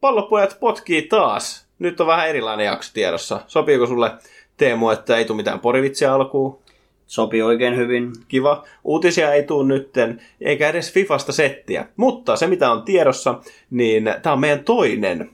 Pallopojat potkii taas. Nyt on vähän erilainen jakso tiedossa. Sopiiko sulle Teemu, että ei tule mitään porivitsiä alkuun? Sopii oikein hyvin. Kiva. Uutisia ei tule nytten, eikä edes Fifasta settiä. Mutta se, mitä on tiedossa, niin tämä on meidän toinen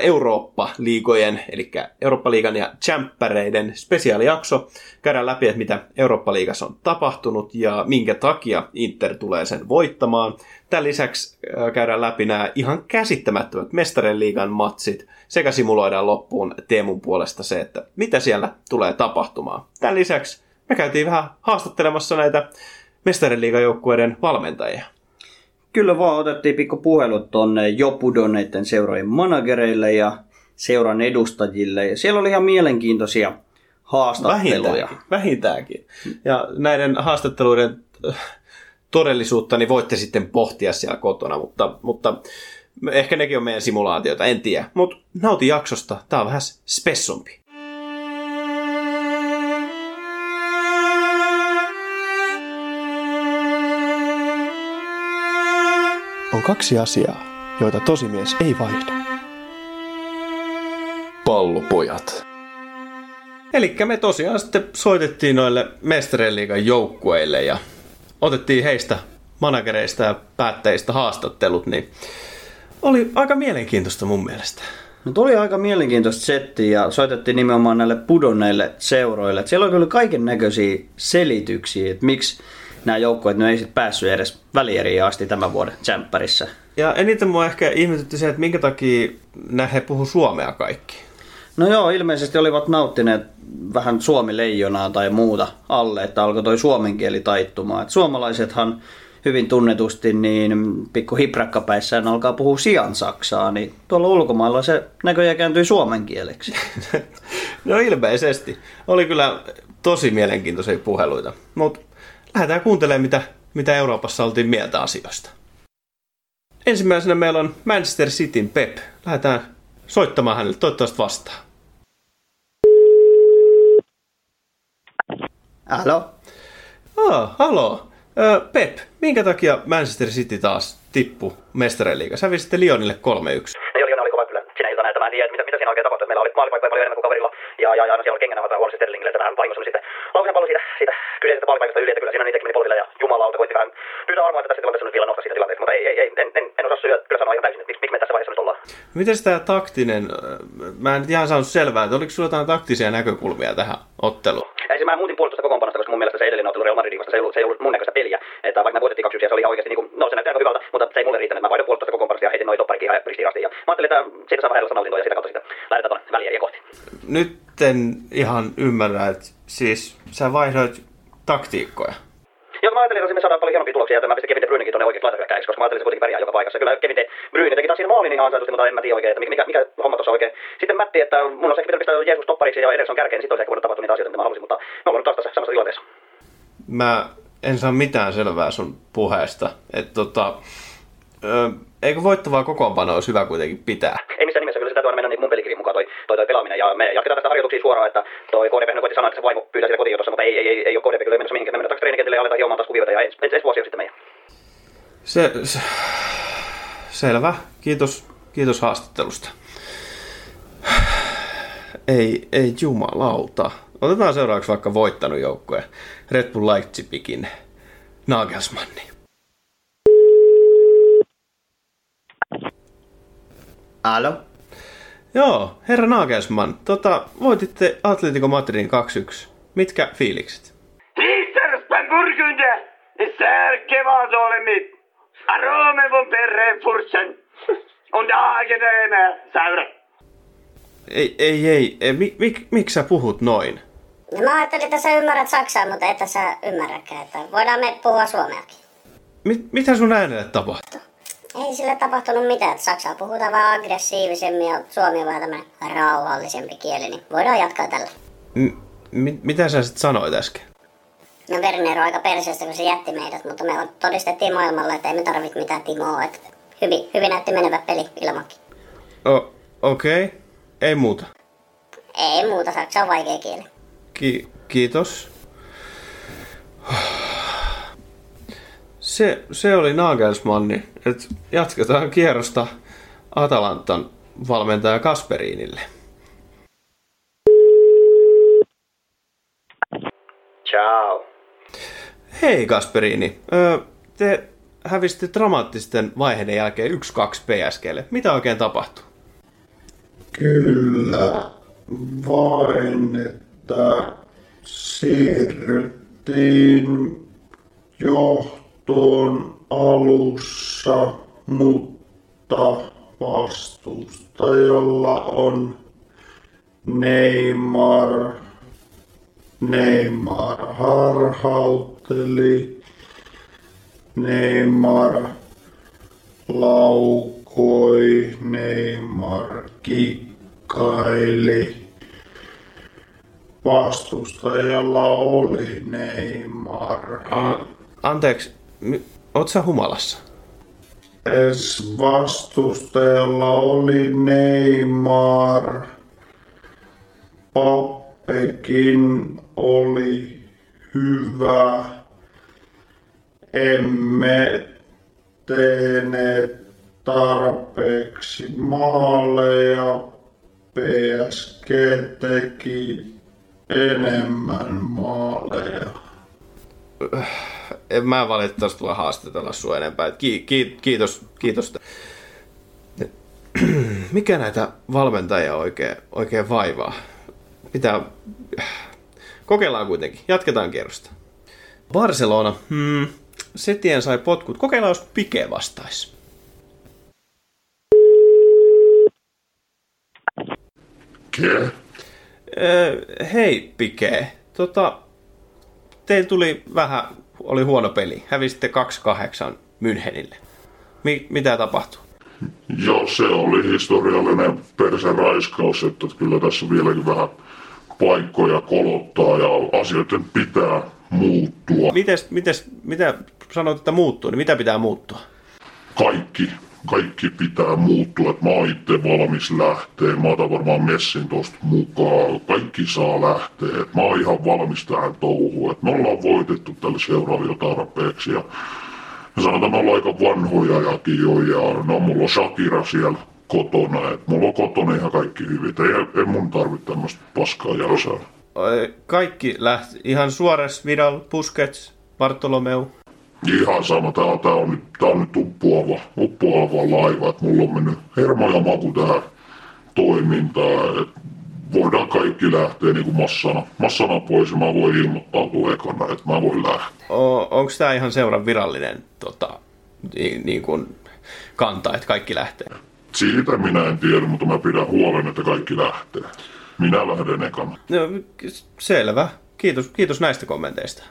Eurooppa-liigojen, eli Eurooppa-liigan ja Champereiden spesiaalijakso. Käydään läpi, että mitä Eurooppa-liigassa on tapahtunut ja minkä takia Inter tulee sen voittamaan. Tämän lisäksi käydään läpi nämä ihan käsittämättömät mestarien liigan matsit sekä simuloidaan loppuun Teemun puolesta se, että mitä siellä tulee tapahtumaan. Tämän lisäksi me käytiin vähän haastattelemassa näitä mestarien liigan joukkueiden valmentajia. Kyllä vaan otettiin pikku puhelut tonne jo pudonneiden seurojen managereille ja seuran edustajille. Ja siellä oli ihan mielenkiintoisia haastatteluja. Vähintäänkin. vähintäänkin. Ja näiden haastatteluiden äh, todellisuutta niin voitte sitten pohtia siellä kotona, mutta, mutta ehkä nekin on meidän simulaatioita, en tiedä. Mutta nauti jaksosta, tää on vähän spessumpi. On kaksi asiaa, joita tosimies ei vaihda. Pallopojat. Eli me tosiaan sitten soitettiin noille mestarien joukkueille ja otettiin heistä managereista ja päättäjistä haastattelut, niin oli aika mielenkiintoista mun mielestä. No tuli aika mielenkiintoista settiä ja soitettiin nimenomaan näille pudonneille seuroille. siellä oli kyllä kaiken näköisiä selityksiä, että miksi nämä joukkueet ne ei sitten päässyt edes välieriin asti tämän vuoden tsemppärissä. Ja eniten mua ehkä ihmetytti se, että minkä takia nämä he puhu suomea kaikki. No joo, ilmeisesti olivat nauttineet vähän suomi-leijonaa tai muuta alle, että alkoi toi suomen kieli taittumaan. Et suomalaisethan hyvin tunnetusti niin pikku hiprakkapäissään alkaa puhua sian saksaa, niin tuolla ulkomailla se näköjään kääntyi suomen kieleksi. no ilmeisesti. Oli kyllä tosi mielenkiintoisia puheluita. Mutta lähdetään kuuntelemaan, mitä, mitä Euroopassa oltiin mieltä asioista. Ensimmäisenä meillä on Manchester Cityn Pep. Lähdetään soittamaan hänelle, toivottavasti vastaa. Halo? Ah, halo. Ö, Pep, minkä takia Manchester City taas tippu mestareen Sä Lyonille 3-1 mä en tiedä, mitä, mitä siinä oikein tapahtui. Meillä oli maalipaikkoja paljon enemmän kuin kaverilla. Ja, ja, ja siellä oli kengänä huomasi Sterlingille, että vähän vahingossa oli sitten laukaisen pallo siitä, siitä kyseisestä maalipaikasta yli, että kyllä siinä niitäkin meni polville ja jumalauta koitti vähän pyytää armoa, että tässä tilanteessa nyt vielä nostaa siitä tilanteesta, mutta ei, ei, ei en, en, en osaa syödä, kyllä sanoa ihan täysin, että miksi, miksi me tässä vaiheessa nyt ollaan. Miten tämä taktinen, mä en ihan saanut selvää, että oliko sulla jotain taktisia näkökulmia tähän otteluun? Ei se mä muutin puolustusta kokoonpanosta, koska mun mielestä se edellinen ottelu Real Madridin vasta, se ei ollut, se ei ollut mun näköistä peliä. Että vaikka me voitettiin 2 ja se oli ihan oikeasti, niin kuin, no se näyttää aika hyvältä, mutta se ei mulle riittänyt. Mä vaihdoin puolustusta kokoonpanosta ja heitin noin topparikin ihan ristiin Ja mä ajattelin, että siitä saa vähän erilaista nautintoa ja sitä kautta sitten lähdetään tuonne välieriä kohti. Nyt en ihan ymmärrä, että siis sä vaihdoit taktiikkoja. Joo, mä ajattelin, että me saadaan paljon hienompia tuloksia, että mä pistin Kevin De Bruynekin tuonne oikeaksi laitahyökkääjäksi, koska mä ajattelin, että se kuitenkin pärjää joka paikassa. Kyllä Kevin De Bruyne teki taas siinä maalin ihan ansaitusti, mutta en mä tiedä oikein, että mikä, mikä homma tuossa oikein. Sitten Mätti, että mun on ehkä pitänyt pistää Jeesus toppariksi ja Ederson kärkeen, niin sitten olisi ehkä voinut tapahtua niitä asioita, mitä mä halusin, mutta me ollaan nyt tilanteessa. Mä en saa mitään selvää sun puheesta. Että tota, Öö, eikö voittavaa kokoonpanoa olisi hyvä kuitenkin pitää? Ei missään nimessä, kyllä täytyy aina mennä niin mun pelikirjan mukaan toi, toi, toi, pelaaminen. Ja me jatketaan tästä harjoituksia suoraan, että toi KDP koitti sanoa, että se vaimo pyytää sitä kotiin mutta ei, ei, ei, ei ole KDP kyllä mennessä mihinkään. Me mennään treenikentille ja aletaan hiomaan taas kuvioita ja ensi, ensi vuosi on sitten meidän. Se, se, selvä. Kiitos, kiitos haastattelusta. Ei, ei jumalauta. Otetaan seuraavaksi vaikka voittanut joukkue Red Bull Leipzigin Nagelsmanni. Alo? Joo, herra Nagelsmann, tota, voititte Atletico Madridin 2-1. Mitkä fiilikset? Histerspan burgunde! Särkevad olemit! Aromen von perrefursen! Und angenäme säure! Ei, ei, ei. ei. Mik, mik, miksi sä puhut noin? No mä ajattelin, että sä ymmärrät saksaa, mutta et sä ymmärräkään. Että voidaan me puhua suomeakin. Mit, mitä sun äänelle tapahtuu? Ei sille tapahtunut mitään, että saksaa puhutaan vähän aggressiivisemmin ja suomi on vähän tämmönen rauhallisempi kieli, niin voidaan jatkaa tällä. M- mitä sä sitten sanoit äsken? No Werner on aika perseestä, kun se jätti meidät, mutta me todistettiin maailmalla, että ei me tarvitse mitään Timoa. Että hyvin, hyvin näytti menevä peli ilmankin. O- Okei, okay. ei muuta. Ei muuta, saksa on vaikea kieli. Ki- kiitos. Se, se oli Nagelsmanni, että jatketaan kierrosta Atalantan valmentaja Kasperinille. Ciao. Hei Kasperini, öö, te hävisitte dramaattisten vaiheiden jälkeen 1-2 PSGlle. Mitä oikein tapahtui? Kyllä, vain että siirryttiin johtoon alussa, mutta vastustajalla on Neymar. Neymar harhautteli. Neymar laukoi. Neymar kikkaili. Vastustajalla oli Neymar. A- anteeksi, mi- oot sä humalassa? Es vastustajalla oli Neymar. Pappekin oli hyvä. Emme tehneet tarpeeksi maaleja. PSG teki enemmän maaleja. En mä valitettavasti tule haastatella sua enempää. Ki- ki- kiitos, kiitos. Mikä näitä valmentajia oikein, oikein vaivaa? Pitää... Kokeillaan kuitenkin. Jatketaan kierrosta. Barcelona. Hmm. Setien sai potkut. Kokeillaan, jos Pike vastaisi. Ke? Öö, hei Pike. Tota, teillä tuli vähän, oli huono peli. Hävisitte 2-8 Münchenille. Mi- mitä tapahtui? Joo, se oli historiallinen perseraiskaus, että kyllä tässä vieläkin vähän paikkoja kolottaa ja asioiden pitää muuttua. Mites, mites, mitä sanoit, että muuttuu, niin mitä pitää muuttua? Kaikki, kaikki pitää muuttua, että mä oon itse valmis lähteä. Mä otan varmaan messin tosta mukaan. Kaikki saa lähteä. Et mä oon ihan valmis tähän touhuun. Et me ollaan voitettu tällä seuraalla jo tarpeeksi. Ja sanotaan, me ollaan aika vanhojakin jo. Ja no, mulla on Shakira siellä kotona. Et mulla on kotona ihan kaikki hyvin. Ei, ei mun tarvitse tämmöistä paskaa. Ö, Kaikki lähti, ihan Suores, Vidal, Busquets, Bartolomeu. Ihan sama, tää, tää on nyt, tää on nyt uppoava, uppoava laiva, että mulla on mennyt hermo ja maku tähän toimintaan, että voidaan kaikki lähteä niin kuin massana, massana pois ja mä voin ilmoittautua ekana, että mä voin lähteä. Onko tämä ihan seuran virallinen tota, niin, niin kuin kanta, että kaikki lähtee? Siitä minä en tiedä, mutta mä pidän huolen, että kaikki lähtee. Minä lähden ekana. No, selvä. Kiitos, kiitos näistä kommenteista.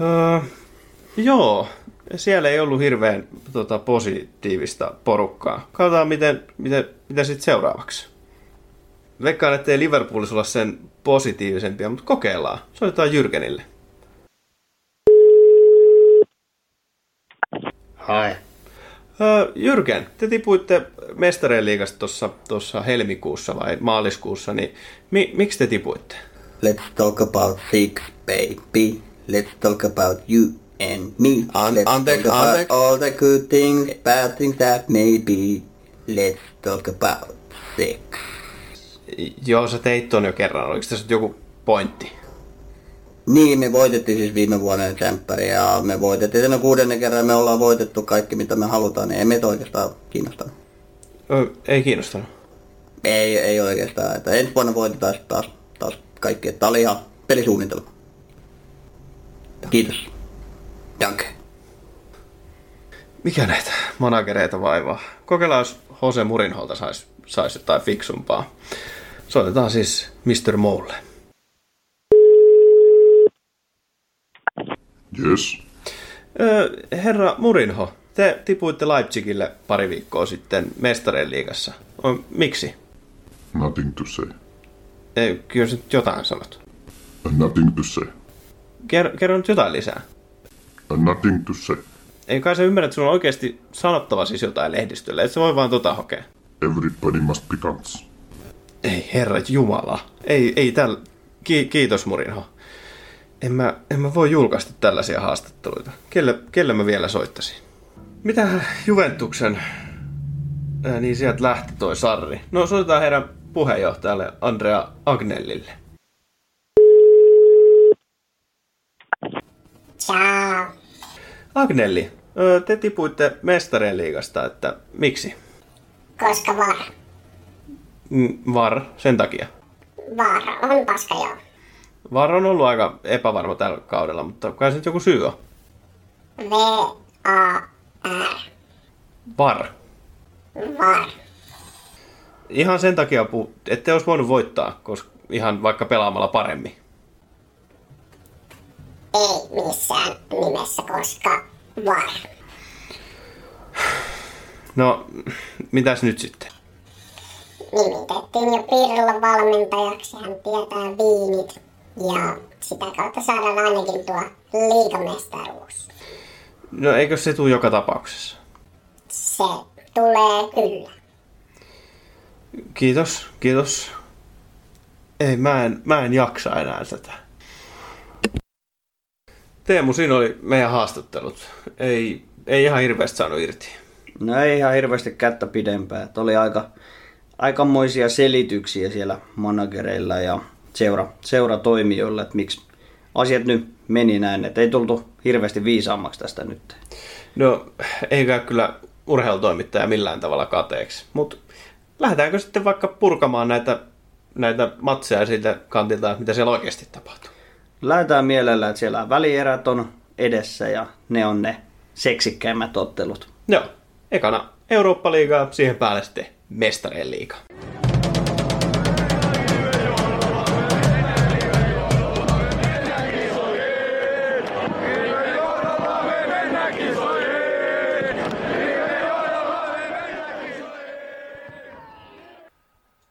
Öö, joo, siellä ei ollut hirveän tota, positiivista porukkaa. Katsotaan, miten, miten, mitä sitten seuraavaksi. Veikkaan, ettei Liverpoolissa olla sen positiivisempia, mutta kokeillaan. Soitetaan Jyrkenille. Hai. Öö, Jyrken, te tipuitte mestareen liigasta tuossa helmikuussa vai maaliskuussa, niin mi, miksi te tipuitte? Let's talk about six, baby. Let's talk about you and me. An- Let's anteeksi, talk about anteeksi. all the good things, bad things that may be. Let's talk about sex. Joo, sä teit ton jo kerran. Oliko tässä joku pointti? Niin, me voitettiin siis viime vuonna tsemppäri ja me voitettiin sen kuudennen kerran. Me ollaan voitettu kaikki, mitä me halutaan. Niin ei meitä oikeastaan kiinnostanut. Ö, ei kiinnostanut. Ei, ei oikeastaan. Että ensi vuonna voitetaan taas, taas kaikki. Että oli ihan pelisuunnitelma. Kiitos. Danke. Mikä näitä managereita vaivaa? Kokeillaan, jos Jose Murinholta saisi sais jotain fiksumpaa. Soitetaan siis Mr. Moulle. Yes. Öö, herra Murinho, te tipuitte Leipzigille pari viikkoa sitten mestareen liigassa. Miksi? Nothing to say. Ei, kyllä nyt jotain sanot. Nothing to say. Kerro, kerro nyt jotain lisää. Nothing to say. Ei kai sä ymmärrä, että sulla on oikeasti sanottava siis jotain lehdistölle, et sä voi vaan tota hokea. Everybody must be guns. Ei herra jumala. Ei, ei täl... Ki- kiitos Murinho. En mä, en mä voi julkaista tällaisia haastatteluita. Kelle, kelle mä vielä soittasin? Mitä Juventuksen Ää, niin sieltä lähti toi Sarri. No soitetaan heidän puheenjohtajalle Andrea Agnellille. Ciao. Agnelli, te tipuitte mestarien liigasta, että miksi? Koska var. Mm, Var, sen takia. Var on paska joo. Var on ollut aika epävarma tällä kaudella, mutta kai se nyt joku syy on. V-A-R. Var. Var. Ihan sen takia, ette olisi voinut voittaa, koska ihan vaikka pelaamalla paremmin. Ei missään nimessä, koska var. No, mitäs nyt sitten? Nimitettiin jo Pirlo valmentajaksi, hän tietää viinit. Ja sitä kautta saadaan ainakin tuo liigamestaruus. No eikö se tule joka tapauksessa? Se tulee kyllä. Kiitos, kiitos. Ei, mä en, mä en jaksa enää tätä. Teemu, siinä oli meidän haastattelut. Ei, ei ihan hirveästi saanut irti. No ei ihan hirveästi kättä pidempään. Että oli aika, aikamoisia selityksiä siellä managereilla ja seura, seuratoimijoilla, että miksi asiat nyt meni näin. Että ei tultu hirveästi viisaammaksi tästä nyt. No, ei käy kyllä urheilutoimittaja millään tavalla kateeksi. Mutta lähdetäänkö sitten vaikka purkamaan näitä, näitä matseja siitä kantilta, mitä siellä oikeasti tapahtuu? Lähdetään mielellä, että siellä välierät on edessä ja ne on ne seksikkäimmät ottelut. Joo, ekana Eurooppa-liigaa, siihen päälle sitten mestarien liiga.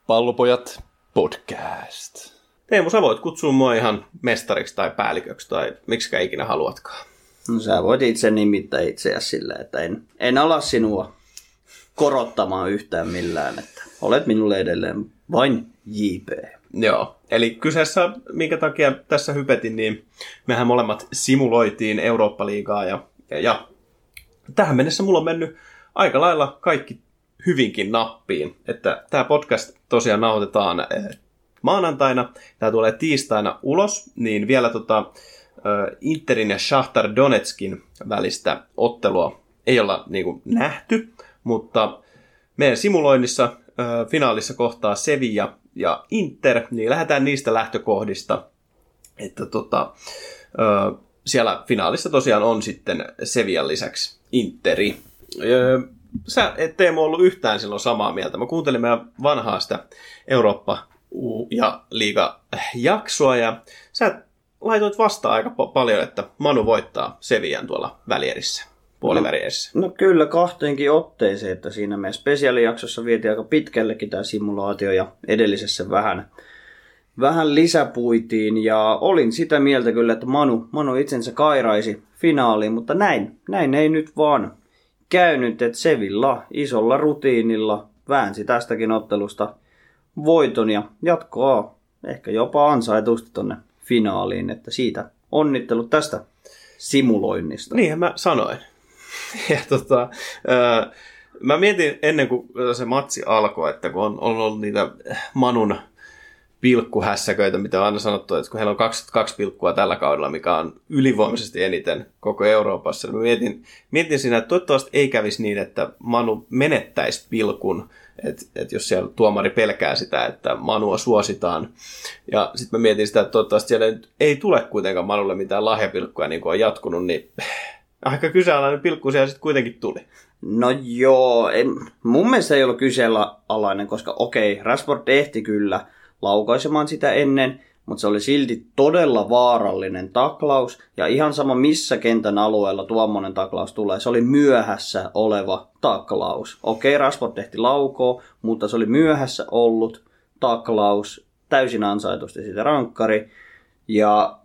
Pallopojat podcast. Teemu, sä voit kutsua mua ihan mestariksi tai päälliköksi tai miksikä ikinä haluatkaan. No sä voit itse nimittää itseäsi sillä, että en, en ala sinua korottamaan yhtään millään, että olet minulle edelleen vain JP. Joo, eli kyseessä, minkä takia tässä hypetin, niin mehän molemmat simuloitiin Eurooppa-liigaa ja, ja, ja tähän mennessä mulla on mennyt aika lailla kaikki hyvinkin nappiin. Että tämä podcast tosiaan nauhoitetaan eh, maanantaina, tämä tulee tiistaina ulos, niin vielä tota, Interin ja Shahtar Donetskin välistä ottelua ei olla niin kuin, nähty, mutta meidän simuloinnissa eh, finaalissa kohtaa Sevilla ja Inter, niin lähdetään niistä lähtökohdista, että tota, ö, siellä finaalissa tosiaan on sitten Sevian lisäksi Interi. Ö, sä et Teemu ollut yhtään silloin samaa mieltä. Mä kuuntelin meidän vanhaa sitä Eurooppa ja liiga jaksoa ja sä laitoit vastaan aika paljon, että Manu voittaa Sevian tuolla välierissä, puolivälierissä. No kyllä kahteenkin otteeseen, että siinä meidän spesiaalijaksossa vietiin aika pitkällekin tämä simulaatio ja edellisessä vähän, vähän lisäpuitiin ja olin sitä mieltä kyllä, että Manu, Manu itsensä kairaisi finaaliin, mutta näin, näin ei nyt vaan käynyt, että Sevilla isolla rutiinilla väänsi tästäkin ottelusta voiton ja jatkoa ehkä jopa ansaitusti tonne finaaliin, että siitä onnittelut tästä simuloinnista. Niinhän mä sanoin. Ja tota, ää, mä mietin ennen kuin se matsi alkoi, että kun on, on ollut niitä Manun pilkkuhässäköitä, mitä on aina sanottu, että kun heillä on 22 pilkkua tällä kaudella, mikä on ylivoimaisesti eniten koko Euroopassa, niin mietin, mietin siinä, että toivottavasti ei kävisi niin, että Manu menettäisi pilkun, että, että jos siellä tuomari pelkää sitä, että Manua suositaan. Ja sitten mä mietin sitä, että toivottavasti siellä nyt ei tule kuitenkaan Manulle mitään lahjapilkkuja, niin kuin on jatkunut, niin aika kyseenalainen pilkku siellä sitten kuitenkin tuli. No joo, en, mun mielestä ei ollut kyseenalainen, koska okei, Rashford ehti kyllä laukaisemaan sitä ennen, mutta se oli silti todella vaarallinen taklaus, ja ihan sama missä kentän alueella tuommoinen taklaus tulee, se oli myöhässä oleva taklaus. Okei, Rashford tehti laukoo, mutta se oli myöhässä ollut taklaus, täysin ansaitusti siitä rankkari, ja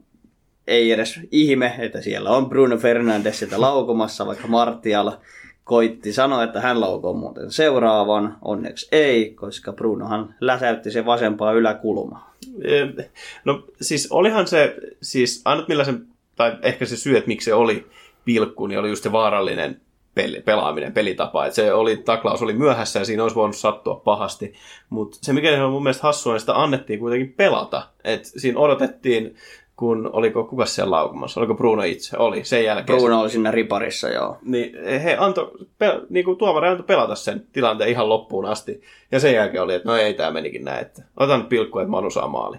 ei edes ihme, että siellä on Bruno Fernandes sitä laukomassa, vaikka Martial koitti sanoa, että hän laukoo muuten seuraavan. Onneksi ei, koska Brunohan läsäytti sen vasempaa yläkulmaa. No siis olihan se, siis ainut millä sen, tai ehkä se syy, että miksi se oli pilkku, niin oli just se vaarallinen peli, pelaaminen, pelitapa. Et se oli, taklaus oli myöhässä ja siinä olisi voinut sattua pahasti. Mutta se mikä on mun mielestä hassua, niin sitä annettiin kuitenkin pelata. Et siinä odotettiin, kun oliko, kuka siellä laukumassa? Oliko Bruno itse? Oli, sen jälkeen. Bruno oli siinä riparissa, joo. Niin he antoi, pe, niin kuin tuomari antoi pelata sen tilanteen ihan loppuun asti. Ja sen jälkeen oli, että no ei tämä menikin näin, että otan pilkku, että Manu saa maali.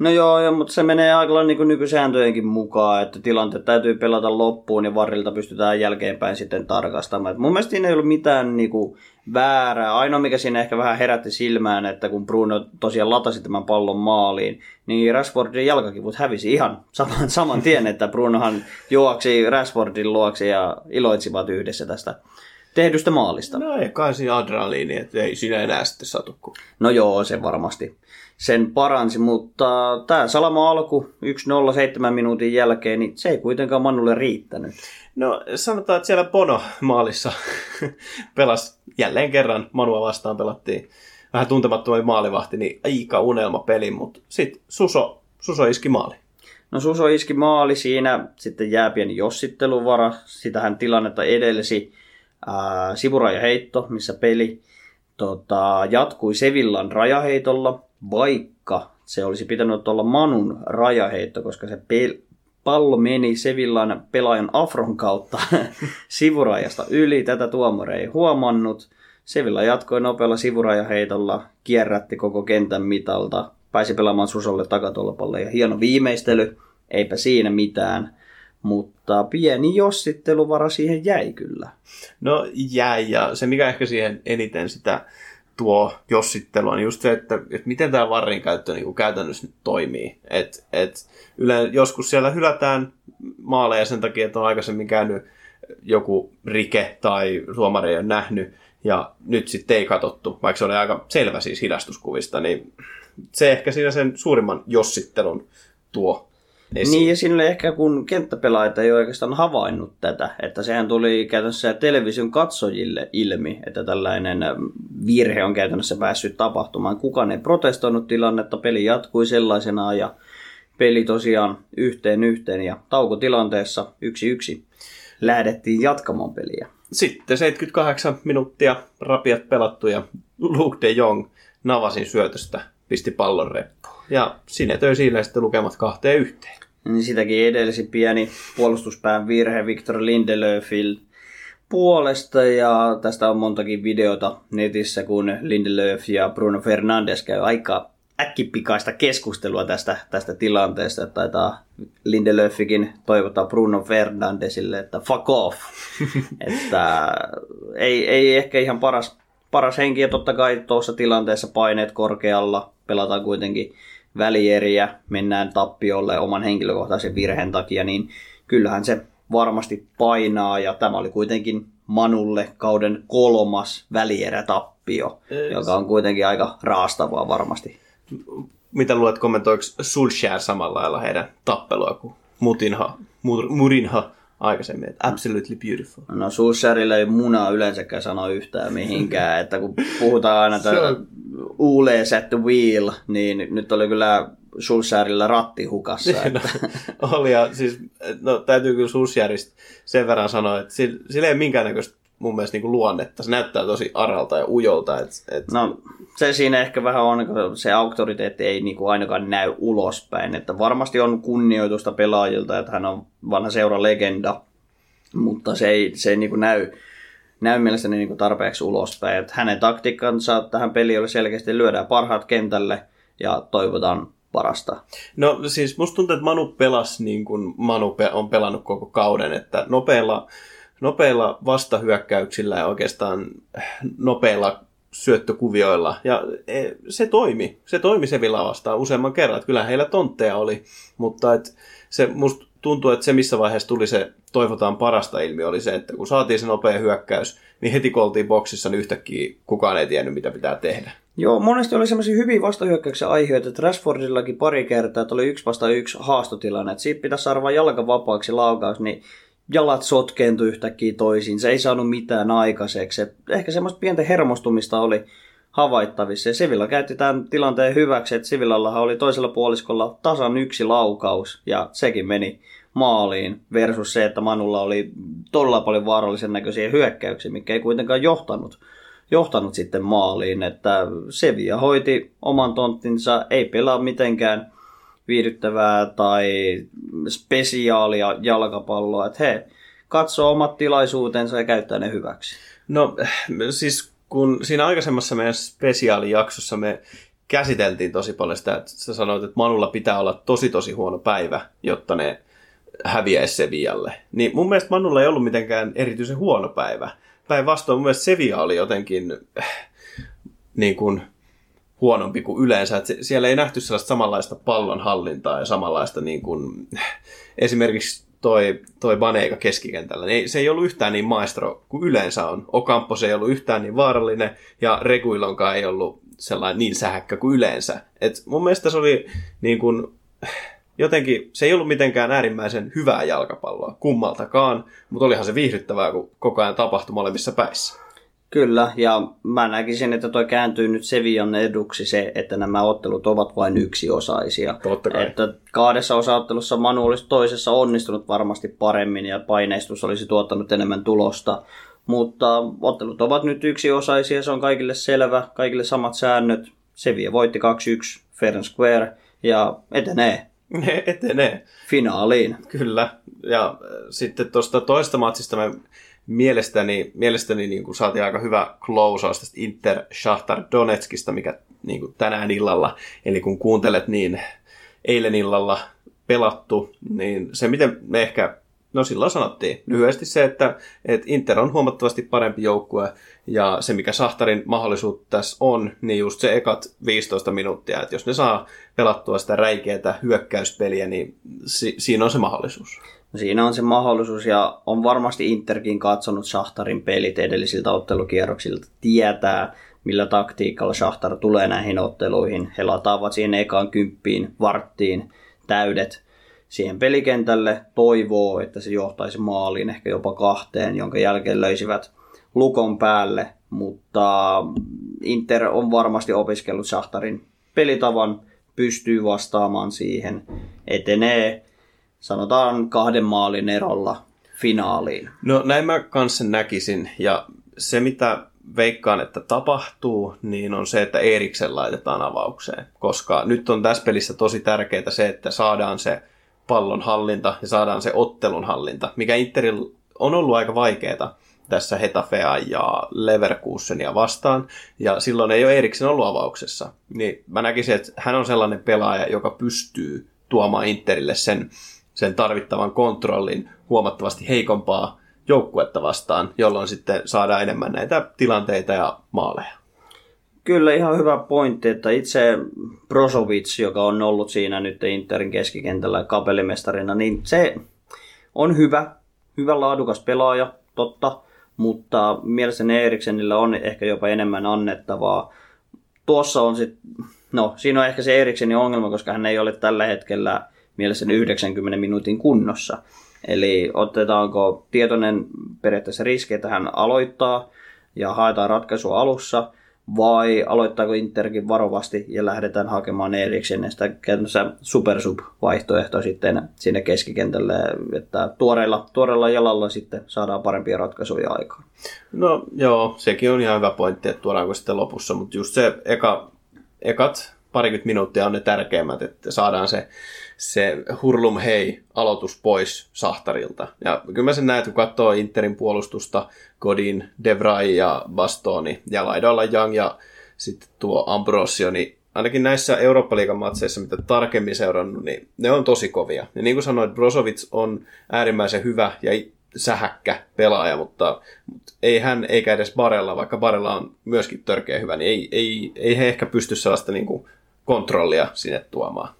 No joo, ja, mutta se menee aika lailla niin nykysääntöjenkin mukaan, että tilanteet täytyy pelata loppuun ja varrilta pystytään jälkeenpäin sitten tarkastamaan. Et mun mielestä siinä ei ollut mitään niin kuin, väärää. Ainoa mikä siinä ehkä vähän herätti silmään, että kun Bruno tosiaan latasi tämän pallon maaliin, niin Rashfordin jalkakivut hävisi ihan saman, saman tien, että Brunohan juoksi Rashfordin luokse ja iloitsivat yhdessä tästä tehdystä maalista. No ei kai siinä adrenaliini, että ei siinä enää sitten satu. Kun... No joo, se varmasti sen paransi, mutta tämä Salama alku 1-0 7 minuutin jälkeen, niin se ei kuitenkaan Manulle riittänyt. No sanotaan, että siellä Bono maalissa pelasi. Jälleen kerran Manua vastaan pelattiin. Vähän tuntemattomia maalivahti, niin aika unelma peli, mutta sitten Suso, Suso iski maali. No Suso iski maali. Siinä, sitten jää pieni jossitteluvara, sitähän tilannetta edelsi ää, sivurajaheitto, missä peli tota, jatkui Sevillan rajaheitolla, vaikka se olisi pitänyt olla Manun rajaheitto, koska se pel- pallo meni Sevillan pelaajan Afron kautta sivurajasta yli. Tätä tuomari ei huomannut. Sevilla jatkoi nopealla sivurajaheitolla, kierrätti koko kentän mitalta, pääsi pelaamaan Susolle takatolpalle ja hieno viimeistely, eipä siinä mitään. Mutta pieni jossitteluvara siihen jäi kyllä. No jäi ja se mikä ehkä siihen eniten sitä tuo jossittelu on just se, että, että miten tämä varrin käyttö niin käytännössä nyt toimii. Et, et yle, joskus siellä hylätään maaleja sen takia, että on aikaisemmin käynyt joku rike tai suomari ei ole nähnyt, ja nyt sitten ei katsottu, vaikka se oli aika selvä siis hidastuskuvista, niin se ehkä siinä sen suurimman jossittelun tuo esiin. Niin, ja siinä ehkä kun kenttäpelaajat ei oikeastaan havainnut tätä, että sehän tuli käytännössä television katsojille ilmi, että tällainen virhe on käytännössä päässyt tapahtumaan. Kukaan ei protestoinut tilannetta, peli jatkui sellaisenaan ja peli tosiaan yhteen yhteen ja taukotilanteessa yksi yksi lähdettiin jatkamaan peliä. Sitten 78 minuuttia rapiat pelattu ja Luke de Jong Navasin syötöstä pisti pallon reppuun. Ja sinetöi siinä sitten lukemat kahteen yhteen. Niin sitäkin edelsi pieni puolustuspään virhe Victor Lindelöfil puolesta ja tästä on montakin videota netissä, kun Lindelöf ja Bruno Fernandes käy aika äkkipikaista keskustelua tästä, tästä tilanteesta. Että taitaa Lindelöfikin toivottaa Bruno Fernandesille, että fuck off. että ei, ei ehkä ihan paras, paras henki ja totta kai tuossa tilanteessa paineet korkealla. Pelataan kuitenkin välieriä, mennään tappiolle oman henkilökohtaisen virheen takia, niin kyllähän se varmasti painaa ja tämä oli kuitenkin Manulle kauden kolmas välierätappio, Ees. joka on kuitenkin aika raastavaa varmasti. Mitä luulet, kommentoiko Sulshare samalla lailla heidän tappelua kuin Mutinha, Mur, Murinha aikaisemmin, että absolutely beautiful. No Sulsharille ei munaa yleensäkään sano yhtään mihinkään, että kun puhutaan aina, että Ulees at the wheel, niin nyt oli kyllä Sulsjärillä ratti hukassa. Että. no, oli ja siis, no täytyy kyllä Sulsjäristä sen verran sanoa, että sillä, sillä ei minkäännäköistä mun mielestä niin kuin luonnetta. Se näyttää tosi aralta ja ujolta. Et, et... No se siinä ehkä vähän on, kun se auktoriteetti ei niin kuin ainakaan näy ulospäin. Että varmasti on kunnioitusta pelaajilta, että hän on vanha seura legenda, mutta se ei, se ei niin kuin näy näy mielestäni niin kuin tarpeeksi ulospäin. Että hänen taktiikkansa tähän peliin oli selkeästi lyödään parhaat kentälle ja toivotaan parasta. No siis musta tuntuu, että Manu pelasi niin kuin Manu on pelannut koko kauden, että nopeilla, nopeilla vastahyökkäyksillä ja oikeastaan nopeilla syöttökuvioilla. Ja e, se toimi. Se toimi se vastaan useamman kerran. Että kyllä heillä tontteja oli, mutta et se musta tuntuu, että se missä vaiheessa tuli se toivotaan parasta ilmiö oli se, että kun saatiin se nopea hyökkäys, niin heti kun oltiin boksissa, niin yhtäkkiä kukaan ei tiennyt, mitä pitää tehdä. Joo, monesti oli semmoisia hyviä vastahyökkäyksen aiheita, että Rashfordillakin pari kertaa, että oli yksi vasta yksi haastotilanne, että siitä pitäisi saada vain jalka vapaaksi laukaus, niin jalat sotkeentui yhtäkkiä toisiin, se ei saanut mitään aikaiseksi. Ehkä semmoista pientä hermostumista oli havaittavissa. Ja Sevilla käytti tämän tilanteen hyväksi, että Sevillallahan oli toisella puoliskolla tasan yksi laukaus, ja sekin meni maaliin versus se, että Manulla oli todella paljon vaarallisen näköisiä hyökkäyksiä, mikä ei kuitenkaan johtanut, johtanut sitten maaliin. Että Sevilla hoiti oman tonttinsa, ei pelaa mitenkään viihdyttävää tai spesiaalia jalkapalloa, että he katsoo omat tilaisuutensa ja käyttää ne hyväksi. No siis kun siinä aikaisemmassa meidän spesiaalijaksossa me käsiteltiin tosi paljon sitä, että sä sanoit, että Manulla pitää olla tosi tosi huono päivä, jotta ne häviäisi Sevialle. Niin mun mielestä Manulla ei ollut mitenkään erityisen huono päivä. Päinvastoin mun mielestä Sevilla oli jotenkin äh, niin kuin huonompi kuin yleensä. Että siellä ei nähty sellaista samanlaista pallonhallintaa ja samanlaista niin kuin, esimerkiksi toi, toi Baneika keskikentällä. Niin se ei ollut yhtään niin maestro kuin yleensä on. Okampo se ei ollut yhtään niin vaarallinen ja Reguilonkaan ei ollut sellainen niin sähäkkä kuin yleensä. Et mun mielestä se oli niin kuin, jotenkin, se ei ollut mitenkään äärimmäisen hyvää jalkapalloa kummaltakaan, mutta olihan se viihdyttävää, kun koko ajan tapahtui molemmissa päissä. Kyllä, ja mä näkisin, että toi kääntyy nyt Sevian eduksi se, että nämä ottelut ovat vain yksiosaisia. Totta kai. Että kahdessa osaottelussa Manu olisi toisessa onnistunut varmasti paremmin ja paineistus olisi tuottanut enemmän tulosta. Mutta ottelut ovat nyt yksiosaisia, se on kaikille selvä, kaikille samat säännöt. Sevilla voitti 2-1 Fair Square ja etenee. Ne etenee. Finaaliin. Kyllä. Ja sitten tuosta toista matsista me mielestäni, mielestäni niin kuin saatiin aika hyvä closeaus tästä Inter Shahtar Donetskista, mikä niin kuin tänään illalla, eli kun kuuntelet, niin eilen illalla pelattu, niin se miten me ehkä, no silloin sanottiin lyhyesti se, että, että Inter on huomattavasti parempi joukkue, ja se mikä Sahtarin mahdollisuus tässä on, niin just se ekat 15 minuuttia, että jos ne saa pelattua sitä räikeätä hyökkäyspeliä, niin si- siinä on se mahdollisuus. Siinä on se mahdollisuus ja on varmasti Interkin katsonut Shahtarin pelit edellisiltä ottelukierroksilta. Tietää, millä taktiikalla Shahtar tulee näihin otteluihin. He lataavat siihen ekaan kymppiin, varttiin täydet siihen pelikentälle. Toivoo, että se johtaisi maaliin ehkä jopa kahteen, jonka jälkeen löysivät lukon päälle. Mutta Inter on varmasti opiskellut Shahtarin pelitavan, pystyy vastaamaan siihen, etenee sanotaan kahden maalin erolla finaaliin. No näin mä kanssa näkisin. Ja se mitä veikkaan, että tapahtuu, niin on se, että Eriksen laitetaan avaukseen. Koska nyt on tässä pelissä tosi tärkeää se, että saadaan se pallon hallinta ja saadaan se ottelun hallinta, mikä Interil on ollut aika vaikeaa tässä Hetafea ja Leverkusenia vastaan, ja silloin ei ole Eriksen ollut avauksessa. Niin mä näkisin, että hän on sellainen pelaaja, joka pystyy tuomaan Interille sen sen tarvittavan kontrollin huomattavasti heikompaa joukkuetta vastaan, jolloin sitten saadaan enemmän näitä tilanteita ja maaleja. Kyllä ihan hyvä pointti, että itse Brozovic, joka on ollut siinä nyt Interin keskikentällä kapellimestarina, niin se on hyvä, hyvä laadukas pelaaja, totta, mutta mielestäni Eriksenillä on ehkä jopa enemmän annettavaa. Tuossa on sitten, no siinä on ehkä se Eriksenin ongelma, koska hän ei ole tällä hetkellä mielessäni 90 minuutin kunnossa. Eli otetaanko tietoinen periaatteessa riski, että hän aloittaa ja haetaan ratkaisua alussa, vai aloittaako Interkin varovasti ja lähdetään hakemaan Eriksen sitä käytännössä supersub-vaihtoehto sitten sinne keskikentälle, että tuoreella, tuoreella jalalla sitten saadaan parempia ratkaisuja aikaan. No joo, sekin on ihan hyvä pointti, että tuodaanko sitten lopussa, mutta just se eka, ekat parikymmentä minuuttia on ne tärkeimmät, että saadaan se se hurlum hei aloitus pois Sahtarilta. Ja kyllä mä sen näen, kun katsoo Interin puolustusta, Godin, Devray ja Bastoni ja laidoilla Young ja sitten tuo Ambrosio, niin ainakin näissä Eurooppa-liigan matseissa, mitä tarkemmin seurannut, niin ne on tosi kovia. Ja niin kuin sanoit, Brozovic on äärimmäisen hyvä ja sähäkkä pelaaja, mutta, mutta ei hän eikä edes Barella, vaikka Barella on myöskin törkeä hyvä, niin ei, ei, ei he ehkä pysty sellaista niin kuin kontrollia sinne tuomaan.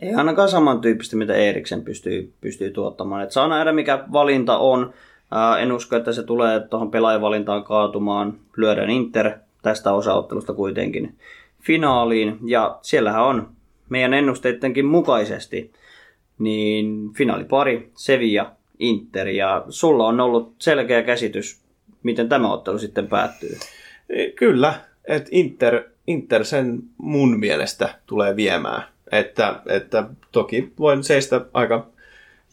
Ei ainakaan samantyyppistä, mitä Eriksen pystyy, pystyy tuottamaan. Et saa nähdä, mikä valinta on. Ää, en usko, että se tulee tuohon pelaajavalintaan kaatumaan. Lyödään Inter tästä osaottelusta kuitenkin finaaliin. Ja siellähän on meidän ennusteidenkin mukaisesti niin finaalipari Sevilla Inter. Ja sulla on ollut selkeä käsitys, miten tämä ottelu sitten päättyy. Kyllä, että Inter, Inter sen mun mielestä tulee viemään että, että toki voin seistä aika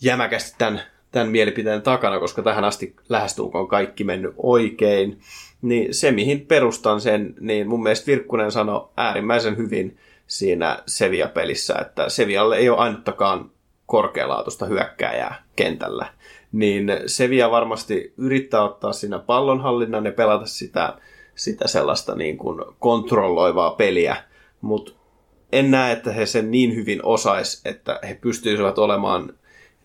jämäkästi tämän, tämän mielipiteen takana, koska tähän asti lähestulkoon kaikki mennyt oikein. Niin se, mihin perustan sen, niin mun mielestä Virkkunen sanoi äärimmäisen hyvin siinä Sevilla-pelissä, että Sevialle ei ole ainuttakaan korkealaatuista hyökkääjää kentällä. Niin Sevilla varmasti yrittää ottaa siinä pallonhallinnan ja pelata sitä, sitä sellaista niin kuin kontrolloivaa peliä, mutta en näe, että he sen niin hyvin osais, että he pystyisivät olemaan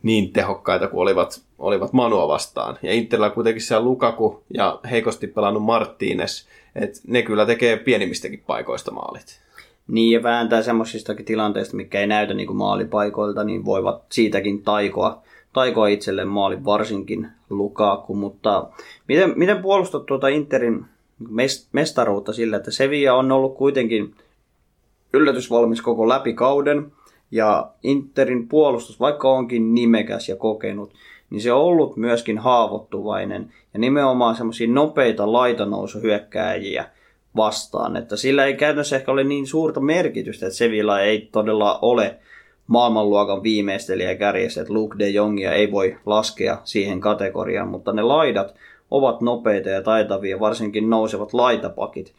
niin tehokkaita kuin olivat, olivat Manua vastaan. Ja Interillä kuitenkin siellä Lukaku ja heikosti pelannut Martínez, että ne kyllä tekee pienimmistäkin paikoista maalit. Niin, ja vääntää semmoisistakin tilanteista, mikä ei näytä niin kuin maalipaikoilta, niin voivat siitäkin taikoa, taikoa itselleen maalin varsinkin Lukaku. Mutta miten, miten puolustat tuota Interin mestaruutta sillä, että Sevilla on ollut kuitenkin yllätysvalmis koko läpikauden, ja Interin puolustus, vaikka onkin nimekäs ja kokenut, niin se on ollut myöskin haavoittuvainen ja nimenomaan semmoisia nopeita laitanousuhyökkääjiä vastaan, että sillä ei käytännössä ehkä ole niin suurta merkitystä, että Sevilla ei todella ole maailmanluokan viimeistelijä kärjessä, että Luke de Jongia ei voi laskea siihen kategoriaan, mutta ne laidat ovat nopeita ja taitavia, varsinkin nousevat laitapakit,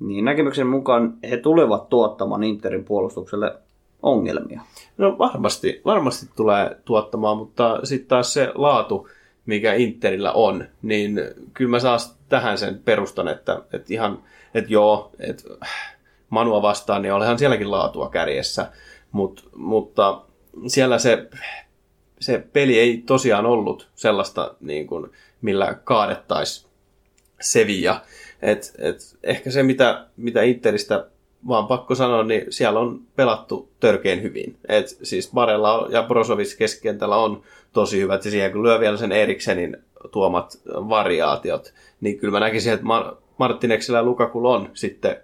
niin näkemyksen mukaan he tulevat tuottamaan Interin puolustukselle ongelmia. No varmasti, varmasti tulee tuottamaan, mutta sitten taas se laatu, mikä Interillä on, niin kyllä mä saan tähän sen perustan, että, että ihan, että joo, että Manua vastaan, niin olehan sielläkin laatua kärjessä, Mut, mutta siellä se, se peli ei tosiaan ollut sellaista, niin kuin, millä kaadettaisiin Sevilla. Et, et ehkä se, mitä, mitä Interistä vaan pakko sanoa, niin siellä on pelattu törkeän hyvin. Et siis Barella ja Brozovic keskikentällä on tosi hyvät, ja siihen kun lyö vielä sen Eriksenin tuomat variaatiot, niin kyllä mä näkisin, että Martineksillä ja Lukakulla on sitten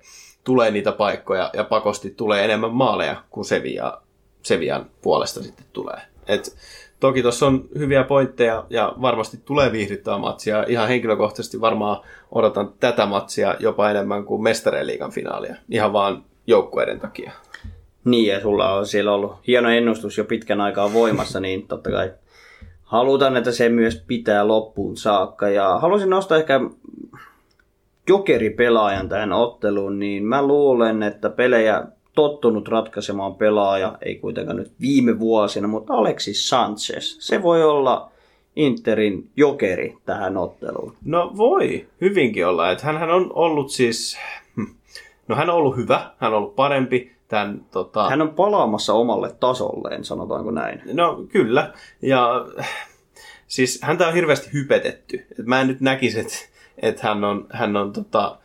tulee niitä paikkoja ja pakosti tulee enemmän maaleja kuin Sevilla, Sevian puolesta sitten tulee. Et toki tuossa on hyviä pointteja ja varmasti tulee viihdyttää matsia. Ihan henkilökohtaisesti varmaan odotan tätä matsia jopa enemmän kuin Mestareen finaalia. Ihan vaan joukkueiden takia. Niin, ja sulla on siellä ollut hieno ennustus jo pitkän aikaa voimassa, niin totta kai halutaan, että se myös pitää loppuun saakka. Ja haluaisin nostaa ehkä jokeripelaajan tähän otteluun, niin mä luulen, että pelejä tottunut ratkaisemaan pelaaja, ei kuitenkaan nyt viime vuosina, mutta Alexis Sanchez. Se voi olla Interin jokeri tähän otteluun. No voi hyvinkin olla, että hän on ollut siis, hm, no hän on ollut hyvä, hän on ollut parempi. Tämän, tota... Hän on palaamassa omalle tasolleen, sanotaanko näin. No kyllä, ja siis häntä on hirveästi hypetetty. Et mä en nyt näkisi, että et hän on, hän on tota,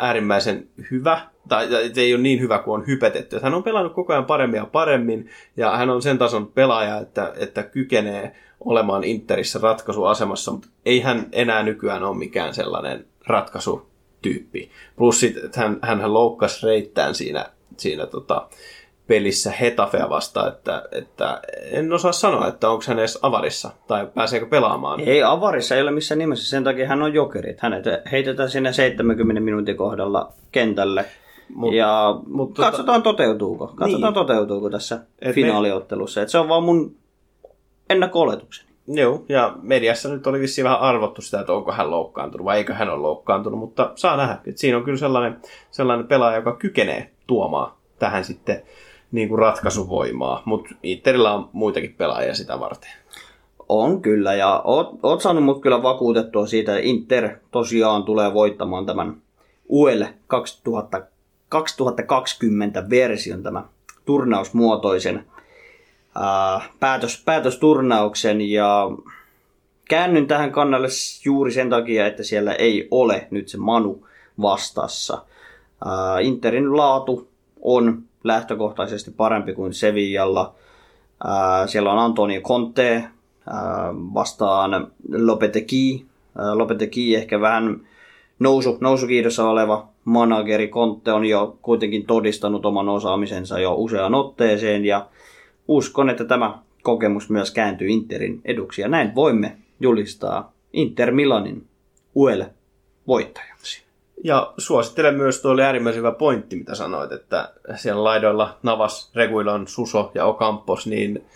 äärimmäisen hyvä, tai ei ole niin hyvä kuin on hypetetty. Hän on pelannut koko ajan paremmin ja paremmin, ja hän on sen tason pelaaja, että, että kykenee olemaan Interissä ratkaisuasemassa, mutta ei hän enää nykyään ole mikään sellainen ratkaisutyyppi. Plus sit, että hän, hän loukkasi reittään siinä, siinä tota, pelissä Hetafea vastaan, että, että en osaa sanoa, että onko hän edes avarissa tai pääseekö pelaamaan. Ei avarissa, ei ole missään nimessä, sen takia hän on jokeri. Hänet heitetään sinne 70 minuutin kohdalla kentälle. Mut, ja mutta tota- katsotaan toteutuuko. Katsotaan niin. toteutuuko tässä Et finaaliottelussa. Me... Et se on vaan mun ennakko-oletukseni. Joo, ja mediassa nyt oli vissiin vähän arvottu sitä, että onko hän loukkaantunut vai eikö hän ole loukkaantunut, mutta saa nähdä. että siinä on kyllä sellainen, sellainen pelaaja, joka kykenee tuomaan tähän sitten niin kuin ratkaisuvoimaa, mutta Interillä on muitakin pelaajia sitä varten. On kyllä, ja oot, oot saanut mut kyllä vakuutettua siitä, että Inter tosiaan tulee voittamaan tämän UEL 2000, 2020 version, tämä turnausmuotoisen ää, päätös, päätösturnauksen, ja käännyn tähän kannalle juuri sen takia, että siellä ei ole nyt se Manu vastassa. Ää, Interin laatu on lähtökohtaisesti parempi kuin Sevillalla. siellä on Antonio Conte vastaan Lopetegi. Lopetegi ehkä vähän nousu, nousukiidossa oleva manageri. Conte on jo kuitenkin todistanut oman osaamisensa jo useaan otteeseen ja uskon, että tämä kokemus myös kääntyy Interin eduksi ja näin voimme julistaa Inter Milanin UEL voittajaksi. Ja suosittelen myös, tuo oli äärimmäisen hyvä pointti, mitä sanoit, että siellä laidoilla Navas, Reguilon, Suso ja Ocampos, niin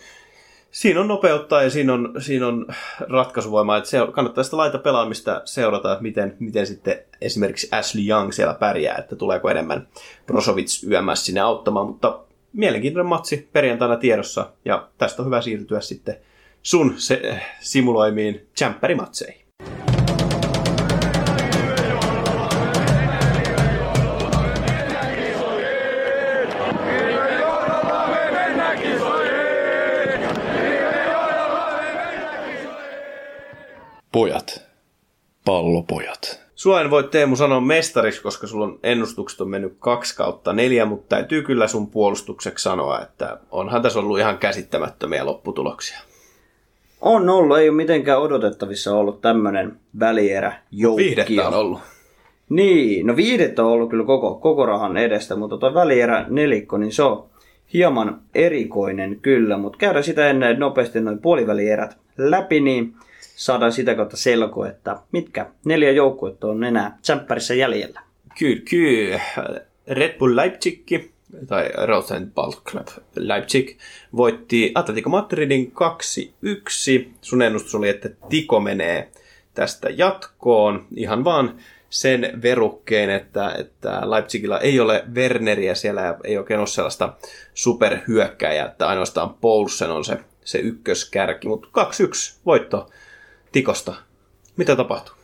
Siinä on nopeutta ja siinä on, siinä on ratkaisuvoimaa, että se kannattaa sitä laita pelaamista seurata, että miten, miten sitten esimerkiksi Ashley Young siellä pärjää, että tuleeko enemmän Brozovic YMS sinne auttamaan, mutta mielenkiintoinen matsi perjantaina tiedossa ja tästä on hyvä siirtyä sitten sun se, simuloimiin champperimatseihin. Pojat. Pallopojat. Sua en voi Teemu sanoa mestariksi, koska sulla on ennustukset on mennyt kaksi kautta neljä, mutta täytyy kyllä sun puolustukseksi sanoa, että onhan tässä ollut ihan käsittämättömiä lopputuloksia. On ollut, ei ole mitenkään odotettavissa ollut tämmöinen välierä Viihdettä on ollut. Niin, no viidettä on ollut kyllä koko, koko rahan edestä, mutta tuo välierä nelikko, niin se on hieman erikoinen kyllä, mutta käydään sitä ennen nopeasti noin puolivälierät läpi, niin saadaan sitä kautta selko, että mitkä neljä joukkuetta on enää tsemppärissä jäljellä. Kyllä, kyllä. Red Bull Leipzig tai Rosenball Club Leipzig voitti Atletico Madridin 2-1. Sun ennustus oli, että Tiko menee tästä jatkoon ihan vaan sen verukkeen, että, että Leipzigillä ei ole Werneriä siellä ei oikein ole sellaista superhyökkäjää, että ainoastaan Poulsen on se, se ykköskärki, mutta 2-1 voitto Tikosta. Mitä tapahtuu?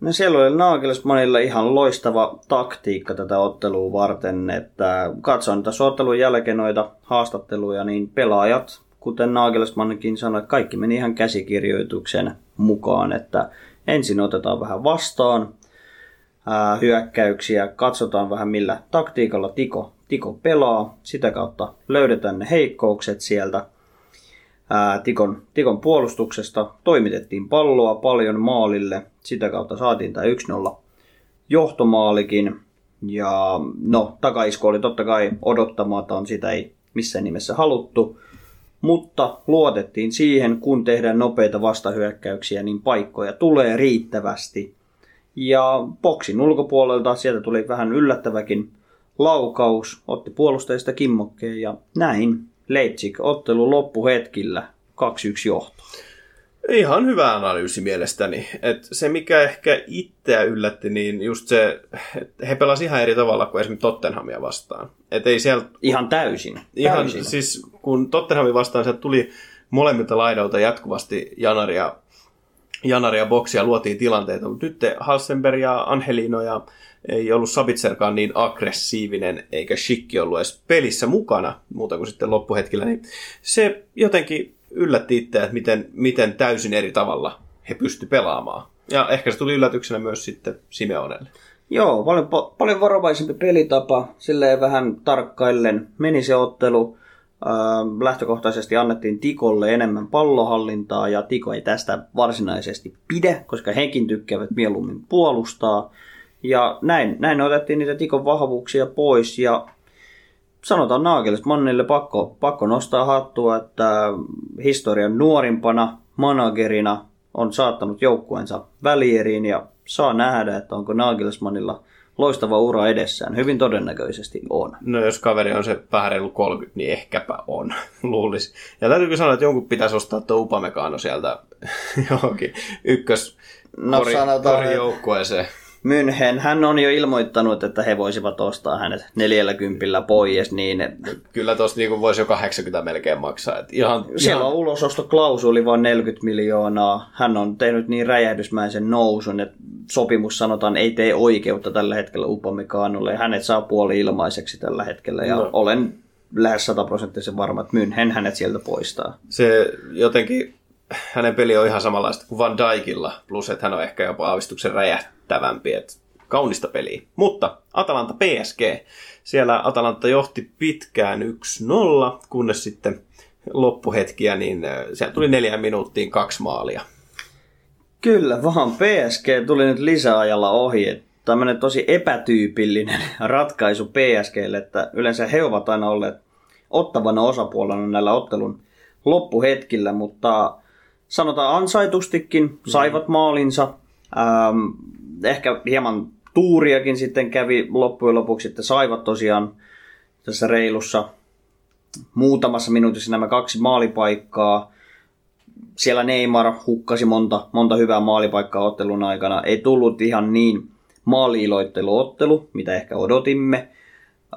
No siellä oli Nagelsmannilla ihan loistava taktiikka tätä ottelua varten, että katsoin tässä ottelun jälkeen noita haastatteluja, niin pelaajat, kuten Nagelsmannkin sanoi, kaikki meni ihan käsikirjoituksen mukaan, että ensin otetaan vähän vastaan ää, hyökkäyksiä, katsotaan vähän millä taktiikalla Tiko, Tiko pelaa, sitä kautta löydetään ne heikkoukset sieltä, ää, Tikon, Tikon puolustuksesta. Toimitettiin palloa paljon maalille. Sitä kautta saatiin tämä 1-0 johtomaalikin. Ja no, takaisku oli totta kai odottamaton, sitä ei missään nimessä haluttu. Mutta luotettiin siihen, kun tehdään nopeita vastahyökkäyksiä, niin paikkoja tulee riittävästi. Ja boksin ulkopuolelta sieltä tuli vähän yllättäväkin laukaus, otti puolustajista kimmokkeen ja näin Leipzig ottelu loppuhetkillä 2-1 johto. Ihan hyvä analyysi mielestäni. Et se, mikä ehkä itseä yllätti, niin just se, että he pelasivat ihan eri tavalla kuin esimerkiksi Tottenhamia vastaan. Et ei siellä... Ihan täysin. Ihan, täysin. siis kun Tottenhamin vastaan sieltä tuli molemmilta laidolta jatkuvasti janaria, janaria boksia, luotiin tilanteita, mutta nyt Halsenberg ja Angelino ja ei ollut Sabitserkaan niin aggressiivinen, eikä Shikki ollut edes pelissä mukana, muuta kuin sitten loppuhetkellä, niin se jotenkin yllätti itse, että miten, miten täysin eri tavalla he pysty pelaamaan. Ja ehkä se tuli yllätyksenä myös sitten Simeonelle. Joo, paljon, paljon varovaisempi pelitapa, silleen vähän tarkkaillen meni se ottelu. lähtökohtaisesti annettiin Tikolle enemmän pallohallintaa ja Tiko ei tästä varsinaisesti pidä, koska hekin tykkäävät mieluummin puolustaa. Ja näin, näin otettiin niitä Tikon vahvuuksia pois ja sanotaan Nagelsmannille pakko, pakko nostaa hattua, että historian nuorimpana managerina on saattanut joukkueensa välieriin ja saa nähdä, että onko Nagelsmannilla loistava ura edessään. Hyvin todennäköisesti on. No jos kaveri on se vähän reilu 30, niin ehkäpä on, luulisi. Ja täytyykö sanoa, että jonkun pitäisi ostaa tuo Upamecano sieltä johonkin ykkös no, kori, sanotaan, joukkueeseen. München, hän on jo ilmoittanut, että he voisivat ostaa hänet 40 pois, niin... Kyllä tuosta niin voisi jo 80 melkein maksaa. Et ihan, Siellä ihan... on ulosostoklausuli vain 40 miljoonaa. Hän on tehnyt niin räjähdysmäisen nousun, että sopimus sanotaan ei tee oikeutta tällä hetkellä Upamecanolle. Hänet saa puoli ilmaiseksi tällä hetkellä ja no. olen lähes sataprosenttisen varma, että München hänet sieltä poistaa. Se jotenkin hänen peli on ihan samanlaista kuin Van Dijkilla, plus että hän on ehkä jopa aavistuksen räjähtävämpi, että kaunista peliä. Mutta Atalanta PSG, siellä Atalanta johti pitkään 1-0, kunnes sitten loppuhetkiä, niin siellä tuli neljän minuuttiin kaksi maalia. Kyllä, vaan PSG tuli nyt lisäajalla ohi. Tämmöinen tosi epätyypillinen ratkaisu PSGlle, että yleensä he ovat aina olleet ottavana osapuolena näillä ottelun loppuhetkillä, mutta sanotaan ansaitustikin, saivat maalinsa. Ähm, ehkä hieman tuuriakin sitten kävi loppujen lopuksi, että saivat tosiaan tässä reilussa muutamassa minuutissa nämä kaksi maalipaikkaa. siellä Neymar hukkasi monta, monta hyvää maalipaikkaa ottelun aikana. Ei tullut ihan niin maaliiloitteluottelu, mitä ehkä odotimme.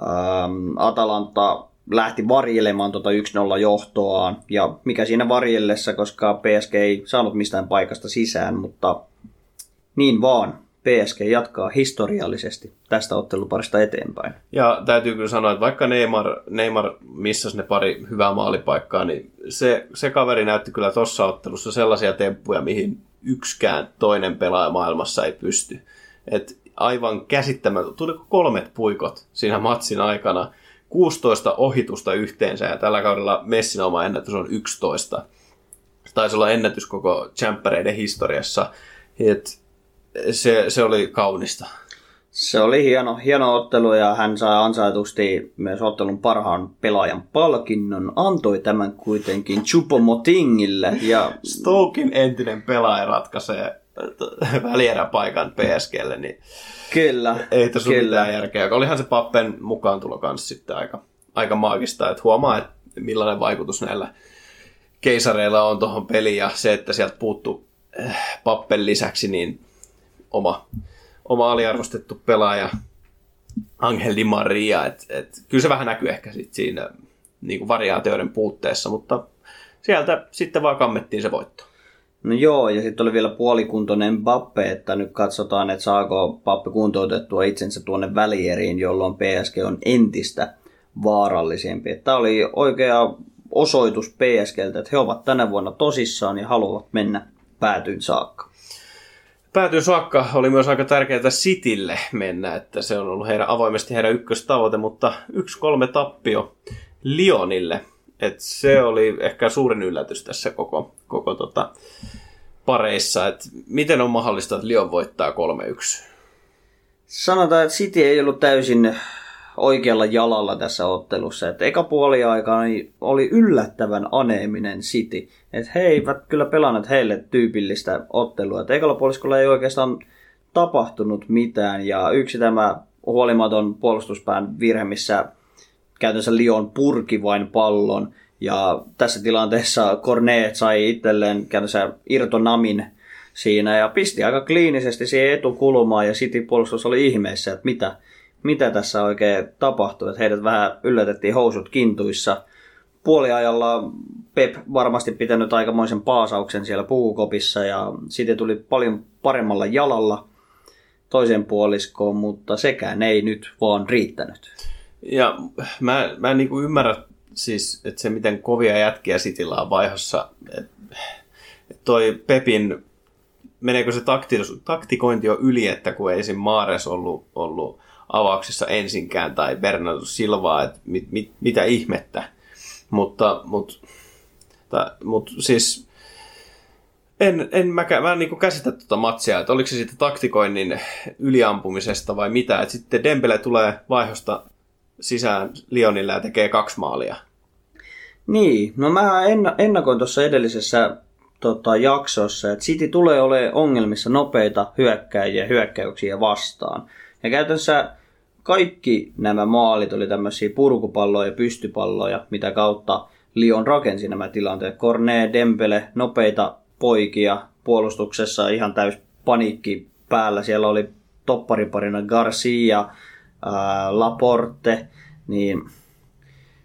Ähm, Atalanta lähti varjelemaan tuota 1-0 johtoaan. Ja mikä siinä varjellessa, koska PSG ei saanut mistään paikasta sisään, mutta niin vaan. PSG jatkaa historiallisesti tästä otteluparista eteenpäin. Ja täytyy kyllä sanoa, että vaikka Neymar, Neymar missasi ne pari hyvää maalipaikkaa, niin se, se kaveri näytti kyllä tuossa ottelussa sellaisia temppuja, mihin yksikään toinen pelaaja maailmassa ei pysty. Et aivan käsittämättä. Tuliko kolmet puikot siinä matsin aikana? 16 ohitusta yhteensä ja tällä kaudella Messin oma ennätys on 11. Taisi olla ennätys koko Champereiden historiassa. Et se, se oli kaunista. Se oli hieno, hieno ottelu ja hän sai ansaitusti myös ottelun parhaan pelaajan palkinnon. Antoi tämän kuitenkin Chupomotingille. Ja... Stokin entinen pelaaja ratkaisee välieräpaikan PSGlle, niin Kyllä. ei tässä ole kyllä. mitään järkeä. Olihan se Pappen mukaan tulo kanssa sitten aika, aika maagista, että huomaa, että millainen vaikutus näillä keisareilla on tuohon peliin ja se, että sieltä puuttuu äh, Pappen lisäksi niin oma, oma aliarvostettu pelaaja Angel Di Maria, että et, kyllä se vähän näkyy ehkä sit siinä niin kuin variaatioiden puutteessa, mutta sieltä sitten vaan kammettiin se voitto. No joo, ja sitten oli vielä puolikuntoinen Mbappe, että nyt katsotaan, että saako Mbappe kuntoutettua itsensä tuonne välieriin, jolloin PSG on entistä vaarallisempi. Tämä oli oikea osoitus PSGltä, että he ovat tänä vuonna tosissaan ja haluavat mennä päätyyn saakka. päätyyn saakka oli myös aika tärkeää Citylle mennä, että se on ollut heidän, avoimesti heidän ykköstavoite, mutta 1-3 tappio Lyonille. Et se oli ehkä suurin yllätys tässä koko, koko tota pareissa, että miten on mahdollista, että Lyon voittaa 3-1. Sanotaan, että City ei ollut täysin oikealla jalalla tässä ottelussa. Et eka puoli aikaa niin oli yllättävän aneeminen City. Et he eivät kyllä pelanneet heille tyypillistä ottelua. Et ekalla puoliskolla ei oikeastaan tapahtunut mitään. Ja yksi tämä huolimaton puolustuspään virhe, missä käytännössä Lyon purki vain pallon. Ja tässä tilanteessa Cornet sai itselleen käytännössä irtonamin siinä ja pisti aika kliinisesti siihen etukulmaan ja City puolustus oli ihmeessä, että mitä, mitä tässä oikein tapahtui. Että heidät vähän yllätettiin housut kintuissa. Puoliajalla Pep varmasti pitänyt aikamoisen paasauksen siellä puukopissa ja City tuli paljon paremmalla jalalla toisen puoliskoon, mutta sekään ei nyt vaan riittänyt. Ja mä, mä en niinku ymmärrä siis, että se miten kovia jätkiä Cityllä on vaihossa. Et, et toi Pepin, meneekö se takti, taktikointi jo yli, että kun ei esim. Maares ollut, ollut avauksessa ensinkään tai Bernardo Silvaa, että mit, mit, mitä ihmettä. Mutta, mut, ta, mut siis en, en mäkään, mä en niin käsitä tuota matsia, että oliko se sitten taktikoinnin yliampumisesta vai mitä. Että sitten Dembele tulee vaihosta sisään Lionille ja tekee kaksi maalia. Niin, no mä enna- ennakoin tuossa edellisessä tota, jaksossa, että City tulee olemaan ongelmissa nopeita hyökkäjiä hyökkäyksiä vastaan. Ja käytännössä kaikki nämä maalit oli tämmöisiä purkupalloja ja pystypalloja, mitä kautta Lyon rakensi nämä tilanteet. Cornet, Dembele, nopeita poikia puolustuksessa, ihan täys paniikki päällä. Siellä oli toppariparina Garcia, ää, Laporte, niin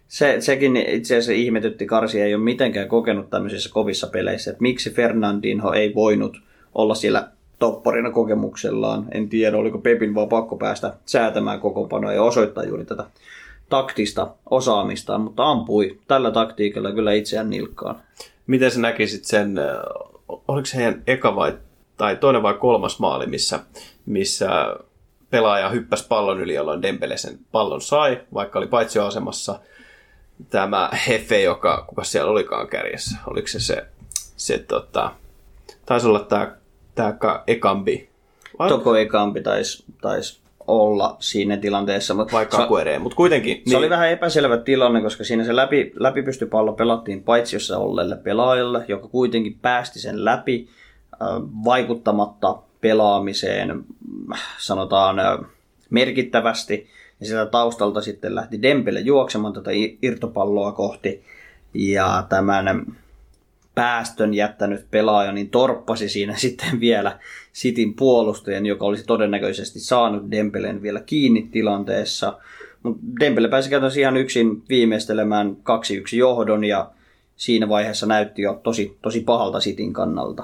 se, sekin itse asiassa ihmetytti Karsia ei ole mitenkään kokenut tämmöisissä kovissa peleissä, että miksi Fernandinho ei voinut olla siellä topparina kokemuksellaan. En tiedä, oliko Pepin vaan pakko päästä säätämään kokoonpanoa ja osoittaa juuri tätä taktista osaamistaan, mutta ampui tällä taktiikalla kyllä itseään nilkkaan. Miten sä näkisit sen, oliko se heidän eka vai, tai toinen vai kolmas maali, missä, missä pelaaja hyppäsi pallon yli, jolloin Dembele sen pallon sai, vaikka oli paitsioasemassa tämä Hefe, joka, kuka siellä olikaan kärjessä, oliko se se, se tota, taisi olla tämä, tämä Ekambi, vai, Toko Ekampi taisi tais olla siinä tilanteessa. Mutta vai Kakuere, mutta kuitenkin. niin Se oli vähän epäselvä tilanne, koska siinä se läpi, läpipystypallo pelattiin paitsiossa olleelle pelaajalle, joka kuitenkin päästi sen läpi vaikuttamatta pelaamiseen, sanotaan merkittävästi. Ja sieltä taustalta sitten lähti Dembele juoksemaan tätä irtopalloa kohti. Ja tämän päästön jättänyt pelaaja, niin torppasi siinä sitten vielä Sitin puolustajan, joka olisi todennäköisesti saanut Dembelen vielä kiinni tilanteessa. Mutta Dembele pääsi käytännössä ihan yksin viimeistelemään 2-1 johdon ja siinä vaiheessa näytti jo tosi, tosi pahalta Sitin kannalta.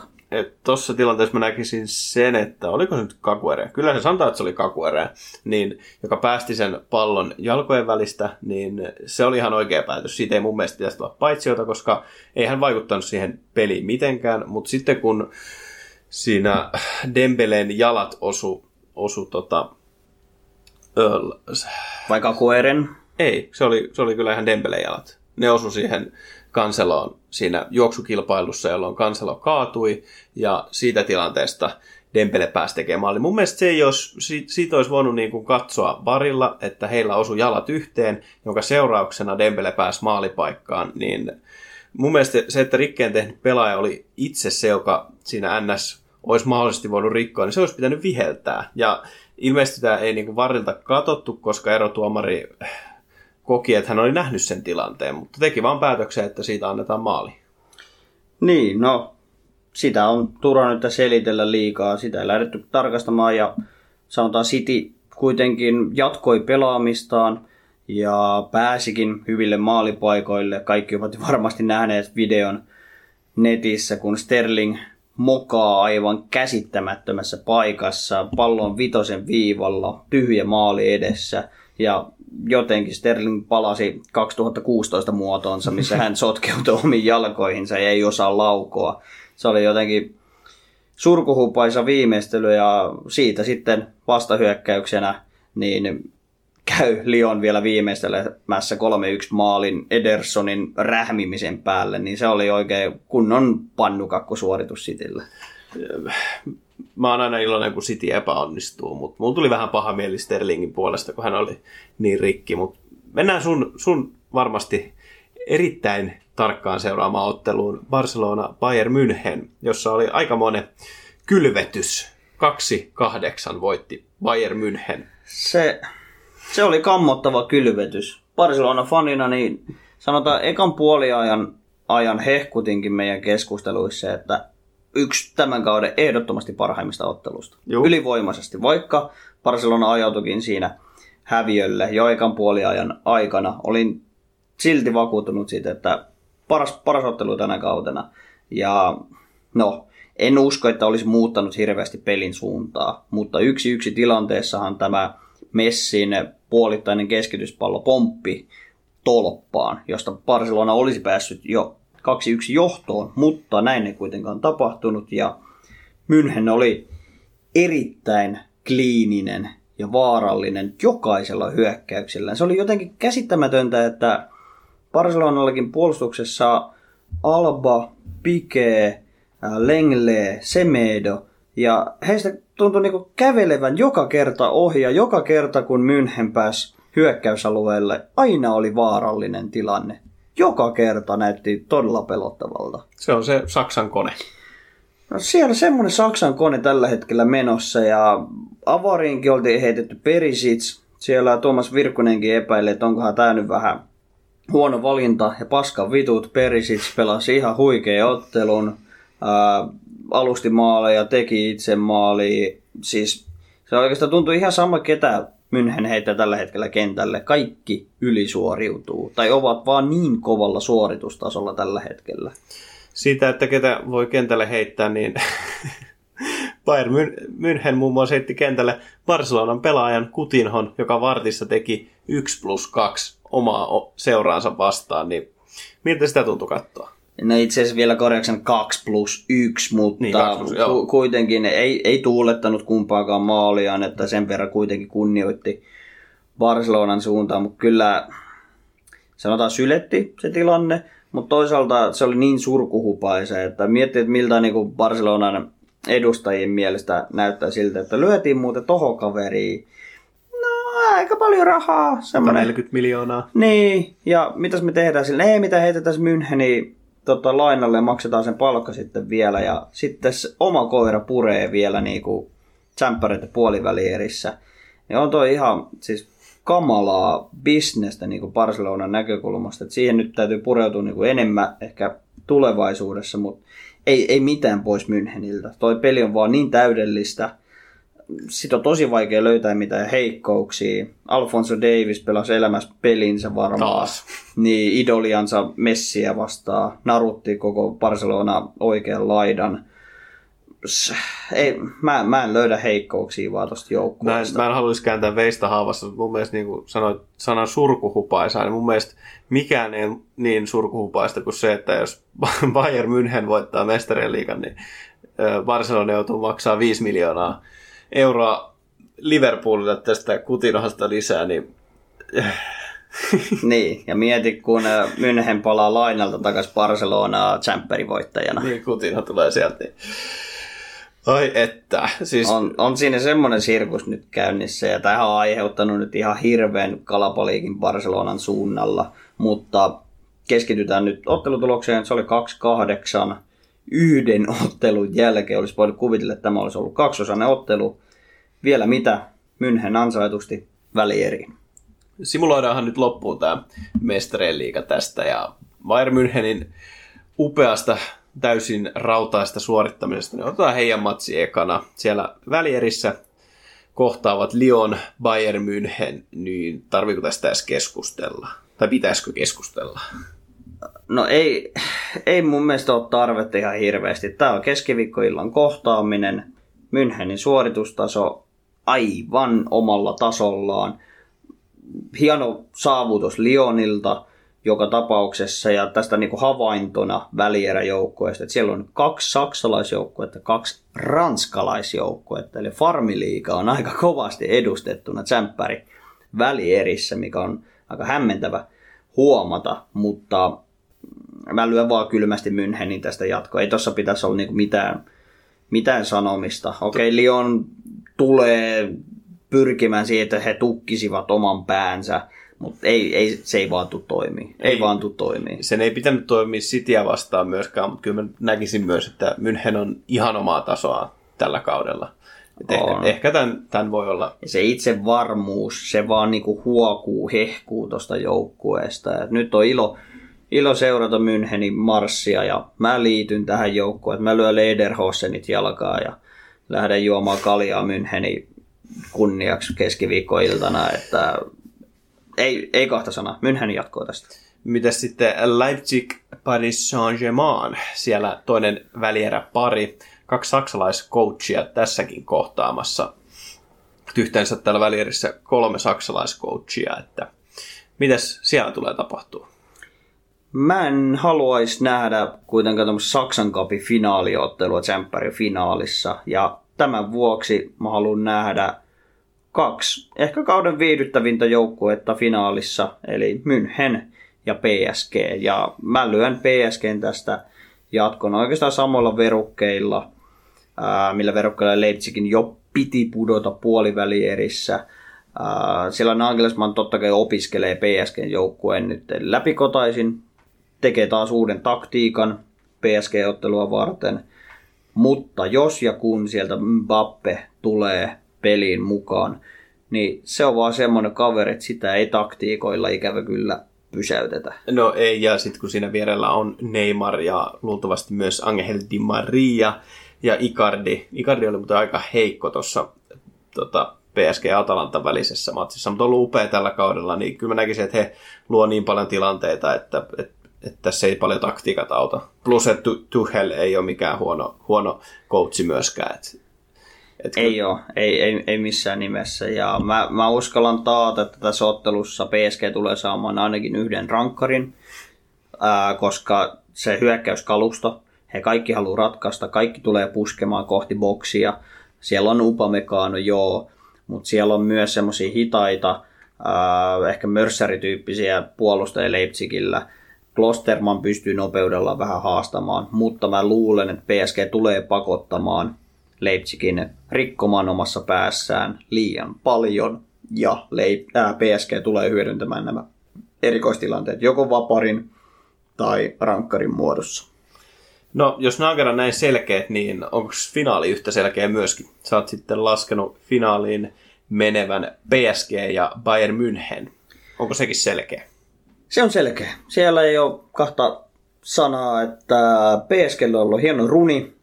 Tuossa tilanteessa mä näkisin sen, että oliko se nyt Kakuere, kyllä se sanotaan, että se oli Kakuere, niin, joka päästi sen pallon jalkojen välistä, niin se oli ihan oikea päätös. Siitä ei mun mielestä pitäisi olla paitsiota, koska ei hän vaikuttanut siihen peliin mitenkään, mutta sitten kun siinä Dembeleen jalat osu, osu tota, Vai Kakueren? ei, se oli, se oli kyllä ihan Dembeleen jalat. Ne osu siihen Kanseloon siinä juoksukilpailussa, jolloin Kanselo kaatui, ja siitä tilanteesta Dembele pääsi tekemään maali. Mun mielestä se ei olisi, siitä olisi voinut niin kuin katsoa varilla, että heillä osu jalat yhteen, jonka seurauksena Dembele pääsi maalipaikkaan, niin mun mielestä se, että rikkeen tehnyt pelaaja oli itse se, joka siinä NS olisi mahdollisesti voinut rikkoa, niin se olisi pitänyt viheltää. Ja ilmeisesti tämä ei niin kuin varilta katottu, koska erotuomari koki, että hän oli nähnyt sen tilanteen, mutta teki vaan päätöksen, että siitä annetaan maali. Niin, no sitä on turha nyt selitellä liikaa, sitä ei lähdetty tarkastamaan ja sanotaan City kuitenkin jatkoi pelaamistaan ja pääsikin hyville maalipaikoille. Kaikki ovat varmasti nähneet videon netissä, kun Sterling mokaa aivan käsittämättömässä paikassa, pallon vitosen viivalla, tyhjä maali edessä ja jotenkin Sterling palasi 2016 muotoonsa, missä hän sotkeutui omiin jalkoihinsa ja ei osaa laukoa. Se oli jotenkin surkuhupaisa viimeistely ja siitä sitten vastahyökkäyksenä niin käy Lion vielä viimeistelemässä 3-1 maalin Edersonin rähmimisen päälle, niin se oli oikein kunnon pannukakkusuoritus Sitille mä oon aina iloinen, kun City epäonnistuu, mutta mulla tuli vähän paha mieli Sterlingin puolesta, kun hän oli niin rikki, mutta mennään sun, sun varmasti erittäin tarkkaan seuraamaan otteluun Barcelona Bayern München, jossa oli aika monen kylvetys. 2-8 voitti Bayern München. Se, se oli kammottava kylvetys. Barcelona fanina, niin sanotaan ekan puoliajan ajan hehkutinkin meidän keskusteluissa, että yksi tämän kauden ehdottomasti parhaimmista ottelusta. Juh. Ylivoimaisesti, vaikka Barcelona ajautukin siinä häviölle jo ekan puoliajan aikana. Olin silti vakuuttunut siitä, että paras, paras ottelu tänä kautena. Ja no, en usko, että olisi muuttanut hirveästi pelin suuntaa, mutta yksi yksi tilanteessahan tämä Messin puolittainen keskityspallo pomppi tolppaan, josta Barcelona olisi päässyt jo 2-1 johtoon, mutta näin ei kuitenkaan tapahtunut. Ja München oli erittäin kliininen ja vaarallinen jokaisella hyökkäyksellä. Se oli jotenkin käsittämätöntä, että Barcelonallakin puolustuksessa Alba, Pique, Lengle, Semedo. Ja heistä tuntui niinku kävelevän joka kerta ohi ja joka kerta kun München pääsi hyökkäysalueelle, aina oli vaarallinen tilanne joka kerta näytti todella pelottavalta. Se on se Saksan kone. No siellä semmoinen Saksan kone tällä hetkellä menossa ja avariinkin oltiin heitetty Perisits. Siellä Tuomas Virkkunenkin epäili, että onkohan tämä nyt vähän huono valinta ja paskan vitut. Perisits pelasi ihan huikea ottelun. Ää, alusti maaleja, teki itse maali. Siis se oikeastaan tuntui ihan sama ketä München heittää tällä hetkellä kentälle. Kaikki ylisuoriutuu tai ovat vaan niin kovalla suoritustasolla tällä hetkellä. Siitä, että ketä voi kentälle heittää, niin Bayern München muun muassa heitti kentälle Barcelonan pelaajan Kutinhon, joka vartissa teki 1 plus 2 omaa seuraansa vastaan, niin miltä sitä tuntui katsoa? No itse asiassa vielä korjauksen 2 plus 1, mutta niin, 2 plus, ku, kuitenkin ei, ei tuulettanut kumpaakaan maaliaan, että sen verran kuitenkin kunnioitti Barcelonan suuntaan, mutta kyllä sanotaan syletti se tilanne, mutta toisaalta se oli niin surkuhupaisa, että miettii, että miltä niin Barcelonan edustajien mielestä näyttää siltä, että lyötiin muuten tohon kaveriin. No, aika paljon rahaa. Semmoinen... 40 miljoonaa. Niin, ja mitäs me tehdään sille? Ei, mitä heitetään Müncheniin tota, lainalle ja maksetaan sen palkka sitten vielä. Ja sitten oma koira puree vielä niinku tsemppäreitä puolivälierissä. Niin on toi ihan siis kamalaa bisnestä niin kuin Barcelonan näkökulmasta. Et siihen nyt täytyy pureutua niin kuin enemmän ehkä tulevaisuudessa, mutta ei, ei mitään pois Müncheniltä. Toi peli on vaan niin täydellistä. Sitten on tosi vaikea löytää mitään heikkouksia. Alfonso Davis pelasi elämässä pelinsä varmaan. Taas. Niin idoliansa Messiä vastaa. Narutti koko Barcelona oikean laidan. Ei, mä, mä en löydä heikkouksia vaan tosta Mä en, joukkueesta. mä en haluaisi kääntää veistä haavassa, mutta mun mielestä niin kuin sanoit sanan surkuhupaisa, niin mun mielestä mikään ei ole niin surkuhupaista kuin se, että jos Bayern München voittaa mestarien liigan, niin Barcelona joutuu maksaa 5 miljoonaa euroa Liverpoolille tästä kutinohasta lisää, niin Niin, ja mieti, kun äh, München palaa lainalta takaisin Barcelonaa voittajana. niin kutino tulee sieltä. Niin. Ai että, siis On, on siinä semmoinen sirkus nyt käynnissä, ja tämä on aiheuttanut nyt ihan hirveän kalapaliikin Barcelonan suunnalla, mutta keskitytään nyt ottelutulokseen, se oli 2-8 yhden ottelun jälkeen, olisi voinut kuvitella, että tämä olisi ollut kaksosainen ottelu. Vielä mitä? München ansaitusti välieriin. simuloidaanhan nyt loppuun tämä mestarien liiga tästä ja Bayern Münchenin upeasta täysin rautaista suorittamisesta, niin otetaan heidän matsi ekana. Siellä välierissä kohtaavat Lyon, Bayern München, niin tarviiko tästä edes keskustella? Tai pitäisikö keskustella? No ei, ei mun mielestä ole tarvetta ihan hirveästi. Tämä on keskiviikkoillan kohtaaminen. Münchenin suoritustaso aivan omalla tasollaan. Hieno saavutus Lyonilta joka tapauksessa ja tästä niin kuin havaintona välieräjoukkueesta, että siellä on kaksi saksalaisjoukkuetta, kaksi ranskalaisjoukkuetta, eli Farmiliiga on aika kovasti edustettuna tsemppäri välierissä, mikä on aika hämmentävä huomata, mutta mä lyön vaan kylmästi Münchenin tästä jatkoa. Ei tossa pitäisi olla niinku mitään, mitään sanomista. Okei, Lyon tulee pyrkimään siihen, että he tukkisivat oman päänsä, mutta ei, ei, se ei vaan tule toimii. Ei, Ei. vaan tule toimii. Sen ei pitänyt toimia Cityä vastaan myöskään, mutta kyllä mä näkisin myös, että München on ihan omaa tasoa tällä kaudella. Et ehkä, ehkä tämän, tämän voi olla Ja se itse varmuus, se vaan niinku huokuu, hehkuu tuosta joukkueesta. Et nyt on ilo, ilo seurata Münchenin marssia ja mä liityn tähän joukkueeseen. Mä lyön Lederhossenit jalkaa ja lähden juomaan kaljaa Münchenin kunniaksi keskiviikkoiltana. Että ei, ei kahta sanaa. München jatkoo tästä. Mitäs sitten Leipzig Paris Saint-Germain, siellä toinen välierä pari, kaksi saksalaiscoachia tässäkin kohtaamassa. Yhteensä tällä välierissä kolme saksalaiscoachia, että mitäs siellä tulee tapahtua? Mä en haluaisi nähdä kuitenkaan tämmöistä Saksan Cupin finaaliottelua Tsemppärin finaalissa. Ja tämän vuoksi mä haluan nähdä kaksi, ehkä kauden viihdyttävintä joukkuetta finaalissa, eli München ja PSG. Ja mä lyön PSGn tästä jatkona oikeastaan samoilla verukkeilla, millä verukkeilla Leipzigin jo piti pudota puolivälierissä. Ää, Siellä Nagelsmann totta kai opiskelee PSGn joukkueen nyt läpikotaisin, tekee taas uuden taktiikan PSG-ottelua varten. Mutta jos ja kun sieltä Mbappe tulee peliin mukaan, niin se on vaan semmoinen kaveri, että sitä ei taktiikoilla ikävä kyllä pysäytetä. No ei, ja sitten kun siinä vierellä on Neymar ja luultavasti myös Angel Di Maria ja Icardi. Icardi oli muuten aika heikko tuossa tota, PSG Atalanta välisessä matsissa, mutta on ollut upea tällä kaudella, niin kyllä mä näkisin, että he luo niin paljon tilanteita, että, että, että tässä ei paljon taktiikat auta. Plus, että Tu- Tuchel ei ole mikään huono, huono coachi myöskään. Että, että Ei ole, ei, ei, ei missään nimessä. Ja mä, mä uskallan taata, että tässä ottelussa PSG tulee saamaan ainakin yhden rankkarin, ää, koska se hyökkäyskalusto, he kaikki haluaa ratkaista, kaikki tulee puskemaan kohti boksia. Siellä on Upamecano, joo, mutta siellä on myös semmoisia hitaita, ää, ehkä mörssärityyppisiä puolustajia Leipzigillä. Klosterman pystyy nopeudella vähän haastamaan, mutta mä luulen, että PSG tulee pakottamaan Leipzigin rikkomaan omassa päässään liian paljon ja Leip- ää, PSG tulee hyödyntämään nämä erikoistilanteet joko vaparin tai rankkarin muodossa. No, jos nämä on kerran näin selkeät, niin onko finaali yhtä selkeä myöskin? Sä oot sitten laskenut finaaliin menevän PSG ja Bayern München. Onko sekin selkeä? Se on selkeä. Siellä ei ole kahta sanaa, että PSGllä on ollut hieno runi,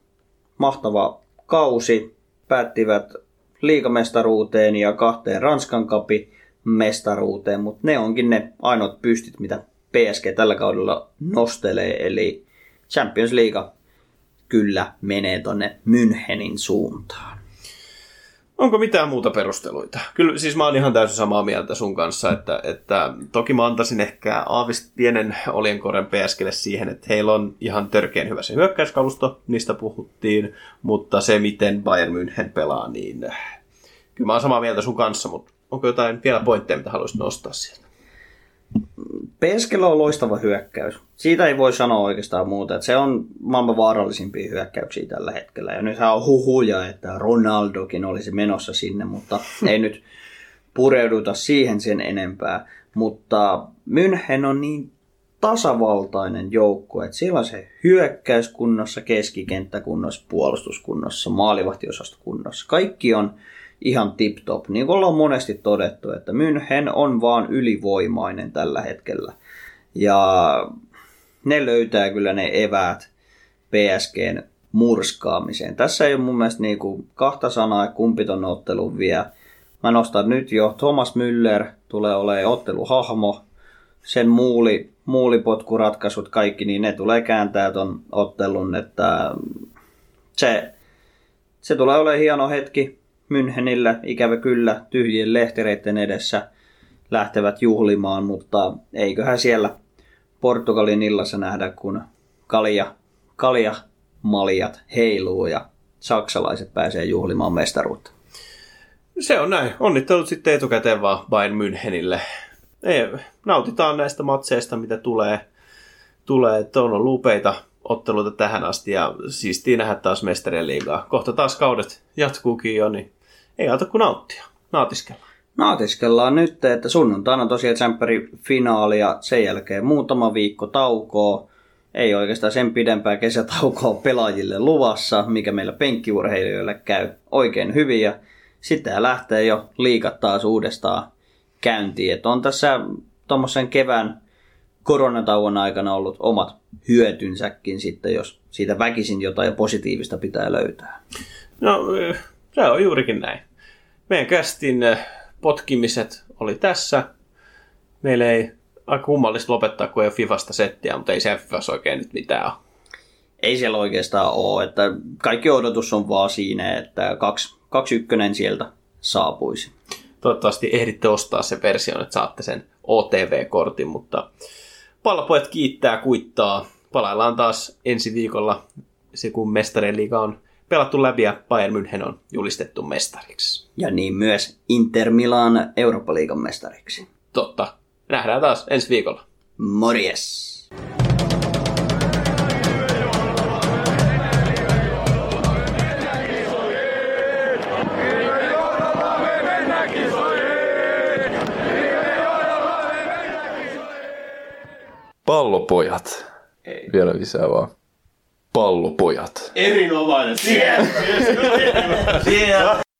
mahtava kausi, päättivät liigamestaruuteen ja kahteen Ranskan kapi mestaruuteen, mutta ne onkin ne ainoat pystit, mitä PSG tällä kaudella nostelee, eli Champions League kyllä menee tonne Münchenin suuntaan. Onko mitään muuta perusteluita? Kyllä siis mä oon ihan täysin samaa mieltä sun kanssa, että, että toki mä antaisin ehkä aavis pienen olienkoren PSGlle siihen, että heillä on ihan törkeän hyvä se hyökkäyskalusto, niistä puhuttiin, mutta se miten Bayern München pelaa, niin kyllä mä oon samaa mieltä sun kanssa, mutta onko jotain vielä pointteja, mitä haluaisit nostaa sieltä? Peskellä on loistava hyökkäys. Siitä ei voi sanoa oikeastaan muuta. Että se on maailman vaarallisimpia hyökkäyksiä tällä hetkellä. Ja nythän on huhuja, että Ronaldokin olisi menossa sinne, mutta ei nyt pureuduta siihen sen enempää. Mutta München on niin tasavaltainen joukko, että siellä on se hyökkäys kunnossa, keskikenttä kunnossa, puolustuskunnossa, maalivahtiosasto kunnossa. Kaikki on ihan tip-top. Niin kuin ollaan monesti todettu, että München on vaan ylivoimainen tällä hetkellä. Ja ne löytää kyllä ne eväät PSGn murskaamiseen. Tässä ei ole mun mielestä niinku kahta sanaa, kumpi ton ottelun vie. Mä nostan nyt jo, Thomas Müller tulee olemaan otteluhahmo. Sen muuli, muulipotkuratkaisut kaikki, niin ne tulee kääntää ton ottelun, että se, se tulee olemaan hieno hetki. Münchenillä, ikävä kyllä, tyhjien lehtereiden edessä lähtevät juhlimaan, mutta eiköhän siellä Portugalin illassa nähdä, kun kalja, kalja maljat heiluu ja saksalaiset pääsee juhlimaan mestaruutta. Se on näin. Onnittelut sitten etukäteen vaan Bayern Münchenille. Ei, nautitaan näistä matseista, mitä tulee. tulee. Että on ollut upeita otteluita tähän asti ja siistiä nähdä taas mestarien liigaa. Kohta taas kaudet jatkuukin jo, niin ei auta kuin nauttia. Nautiskella. Naatiskellaan nyt, että sunnuntaina on tosiaan tsemppäri finaali ja sen jälkeen muutama viikko taukoa. Ei oikeastaan sen pidempää kesätaukoa pelaajille luvassa, mikä meillä penkkiurheilijoille käy oikein hyvin. Ja sitten lähtee jo liikat taas uudestaan käyntiin. Että on tässä tuommoisen kevään koronatauon aikana ollut omat hyötynsäkin sitten, jos siitä väkisin jotain positiivista pitää löytää. No, se on juurikin näin. Meidän kästin potkimiset oli tässä. Meillä ei aika kummallista lopettaa, kun ei ole Fifasta settiä, mutta ei se Fifassa oikein nyt mitään ole. Ei siellä oikeastaan ole. Että kaikki odotus on vaan siinä, että kaksi, kaksi ykkönen sieltä saapuisi. Toivottavasti ehditte ostaa se version, että saatte sen OTV-kortin, mutta pallopojat kiittää, kuittaa. Palaillaan taas ensi viikolla, se kun mestarien liiga on pelattu läpi ja Bayern München on julistettu mestariksi. Ja niin myös Inter Milan Eurooppa-liigan mestariksi. Totta. Nähdään taas ensi viikolla. Morjes! Pallopojat. Ei. Vielä lisää vaan. Pallopojat. Erinomainen. Siellä! Siellä!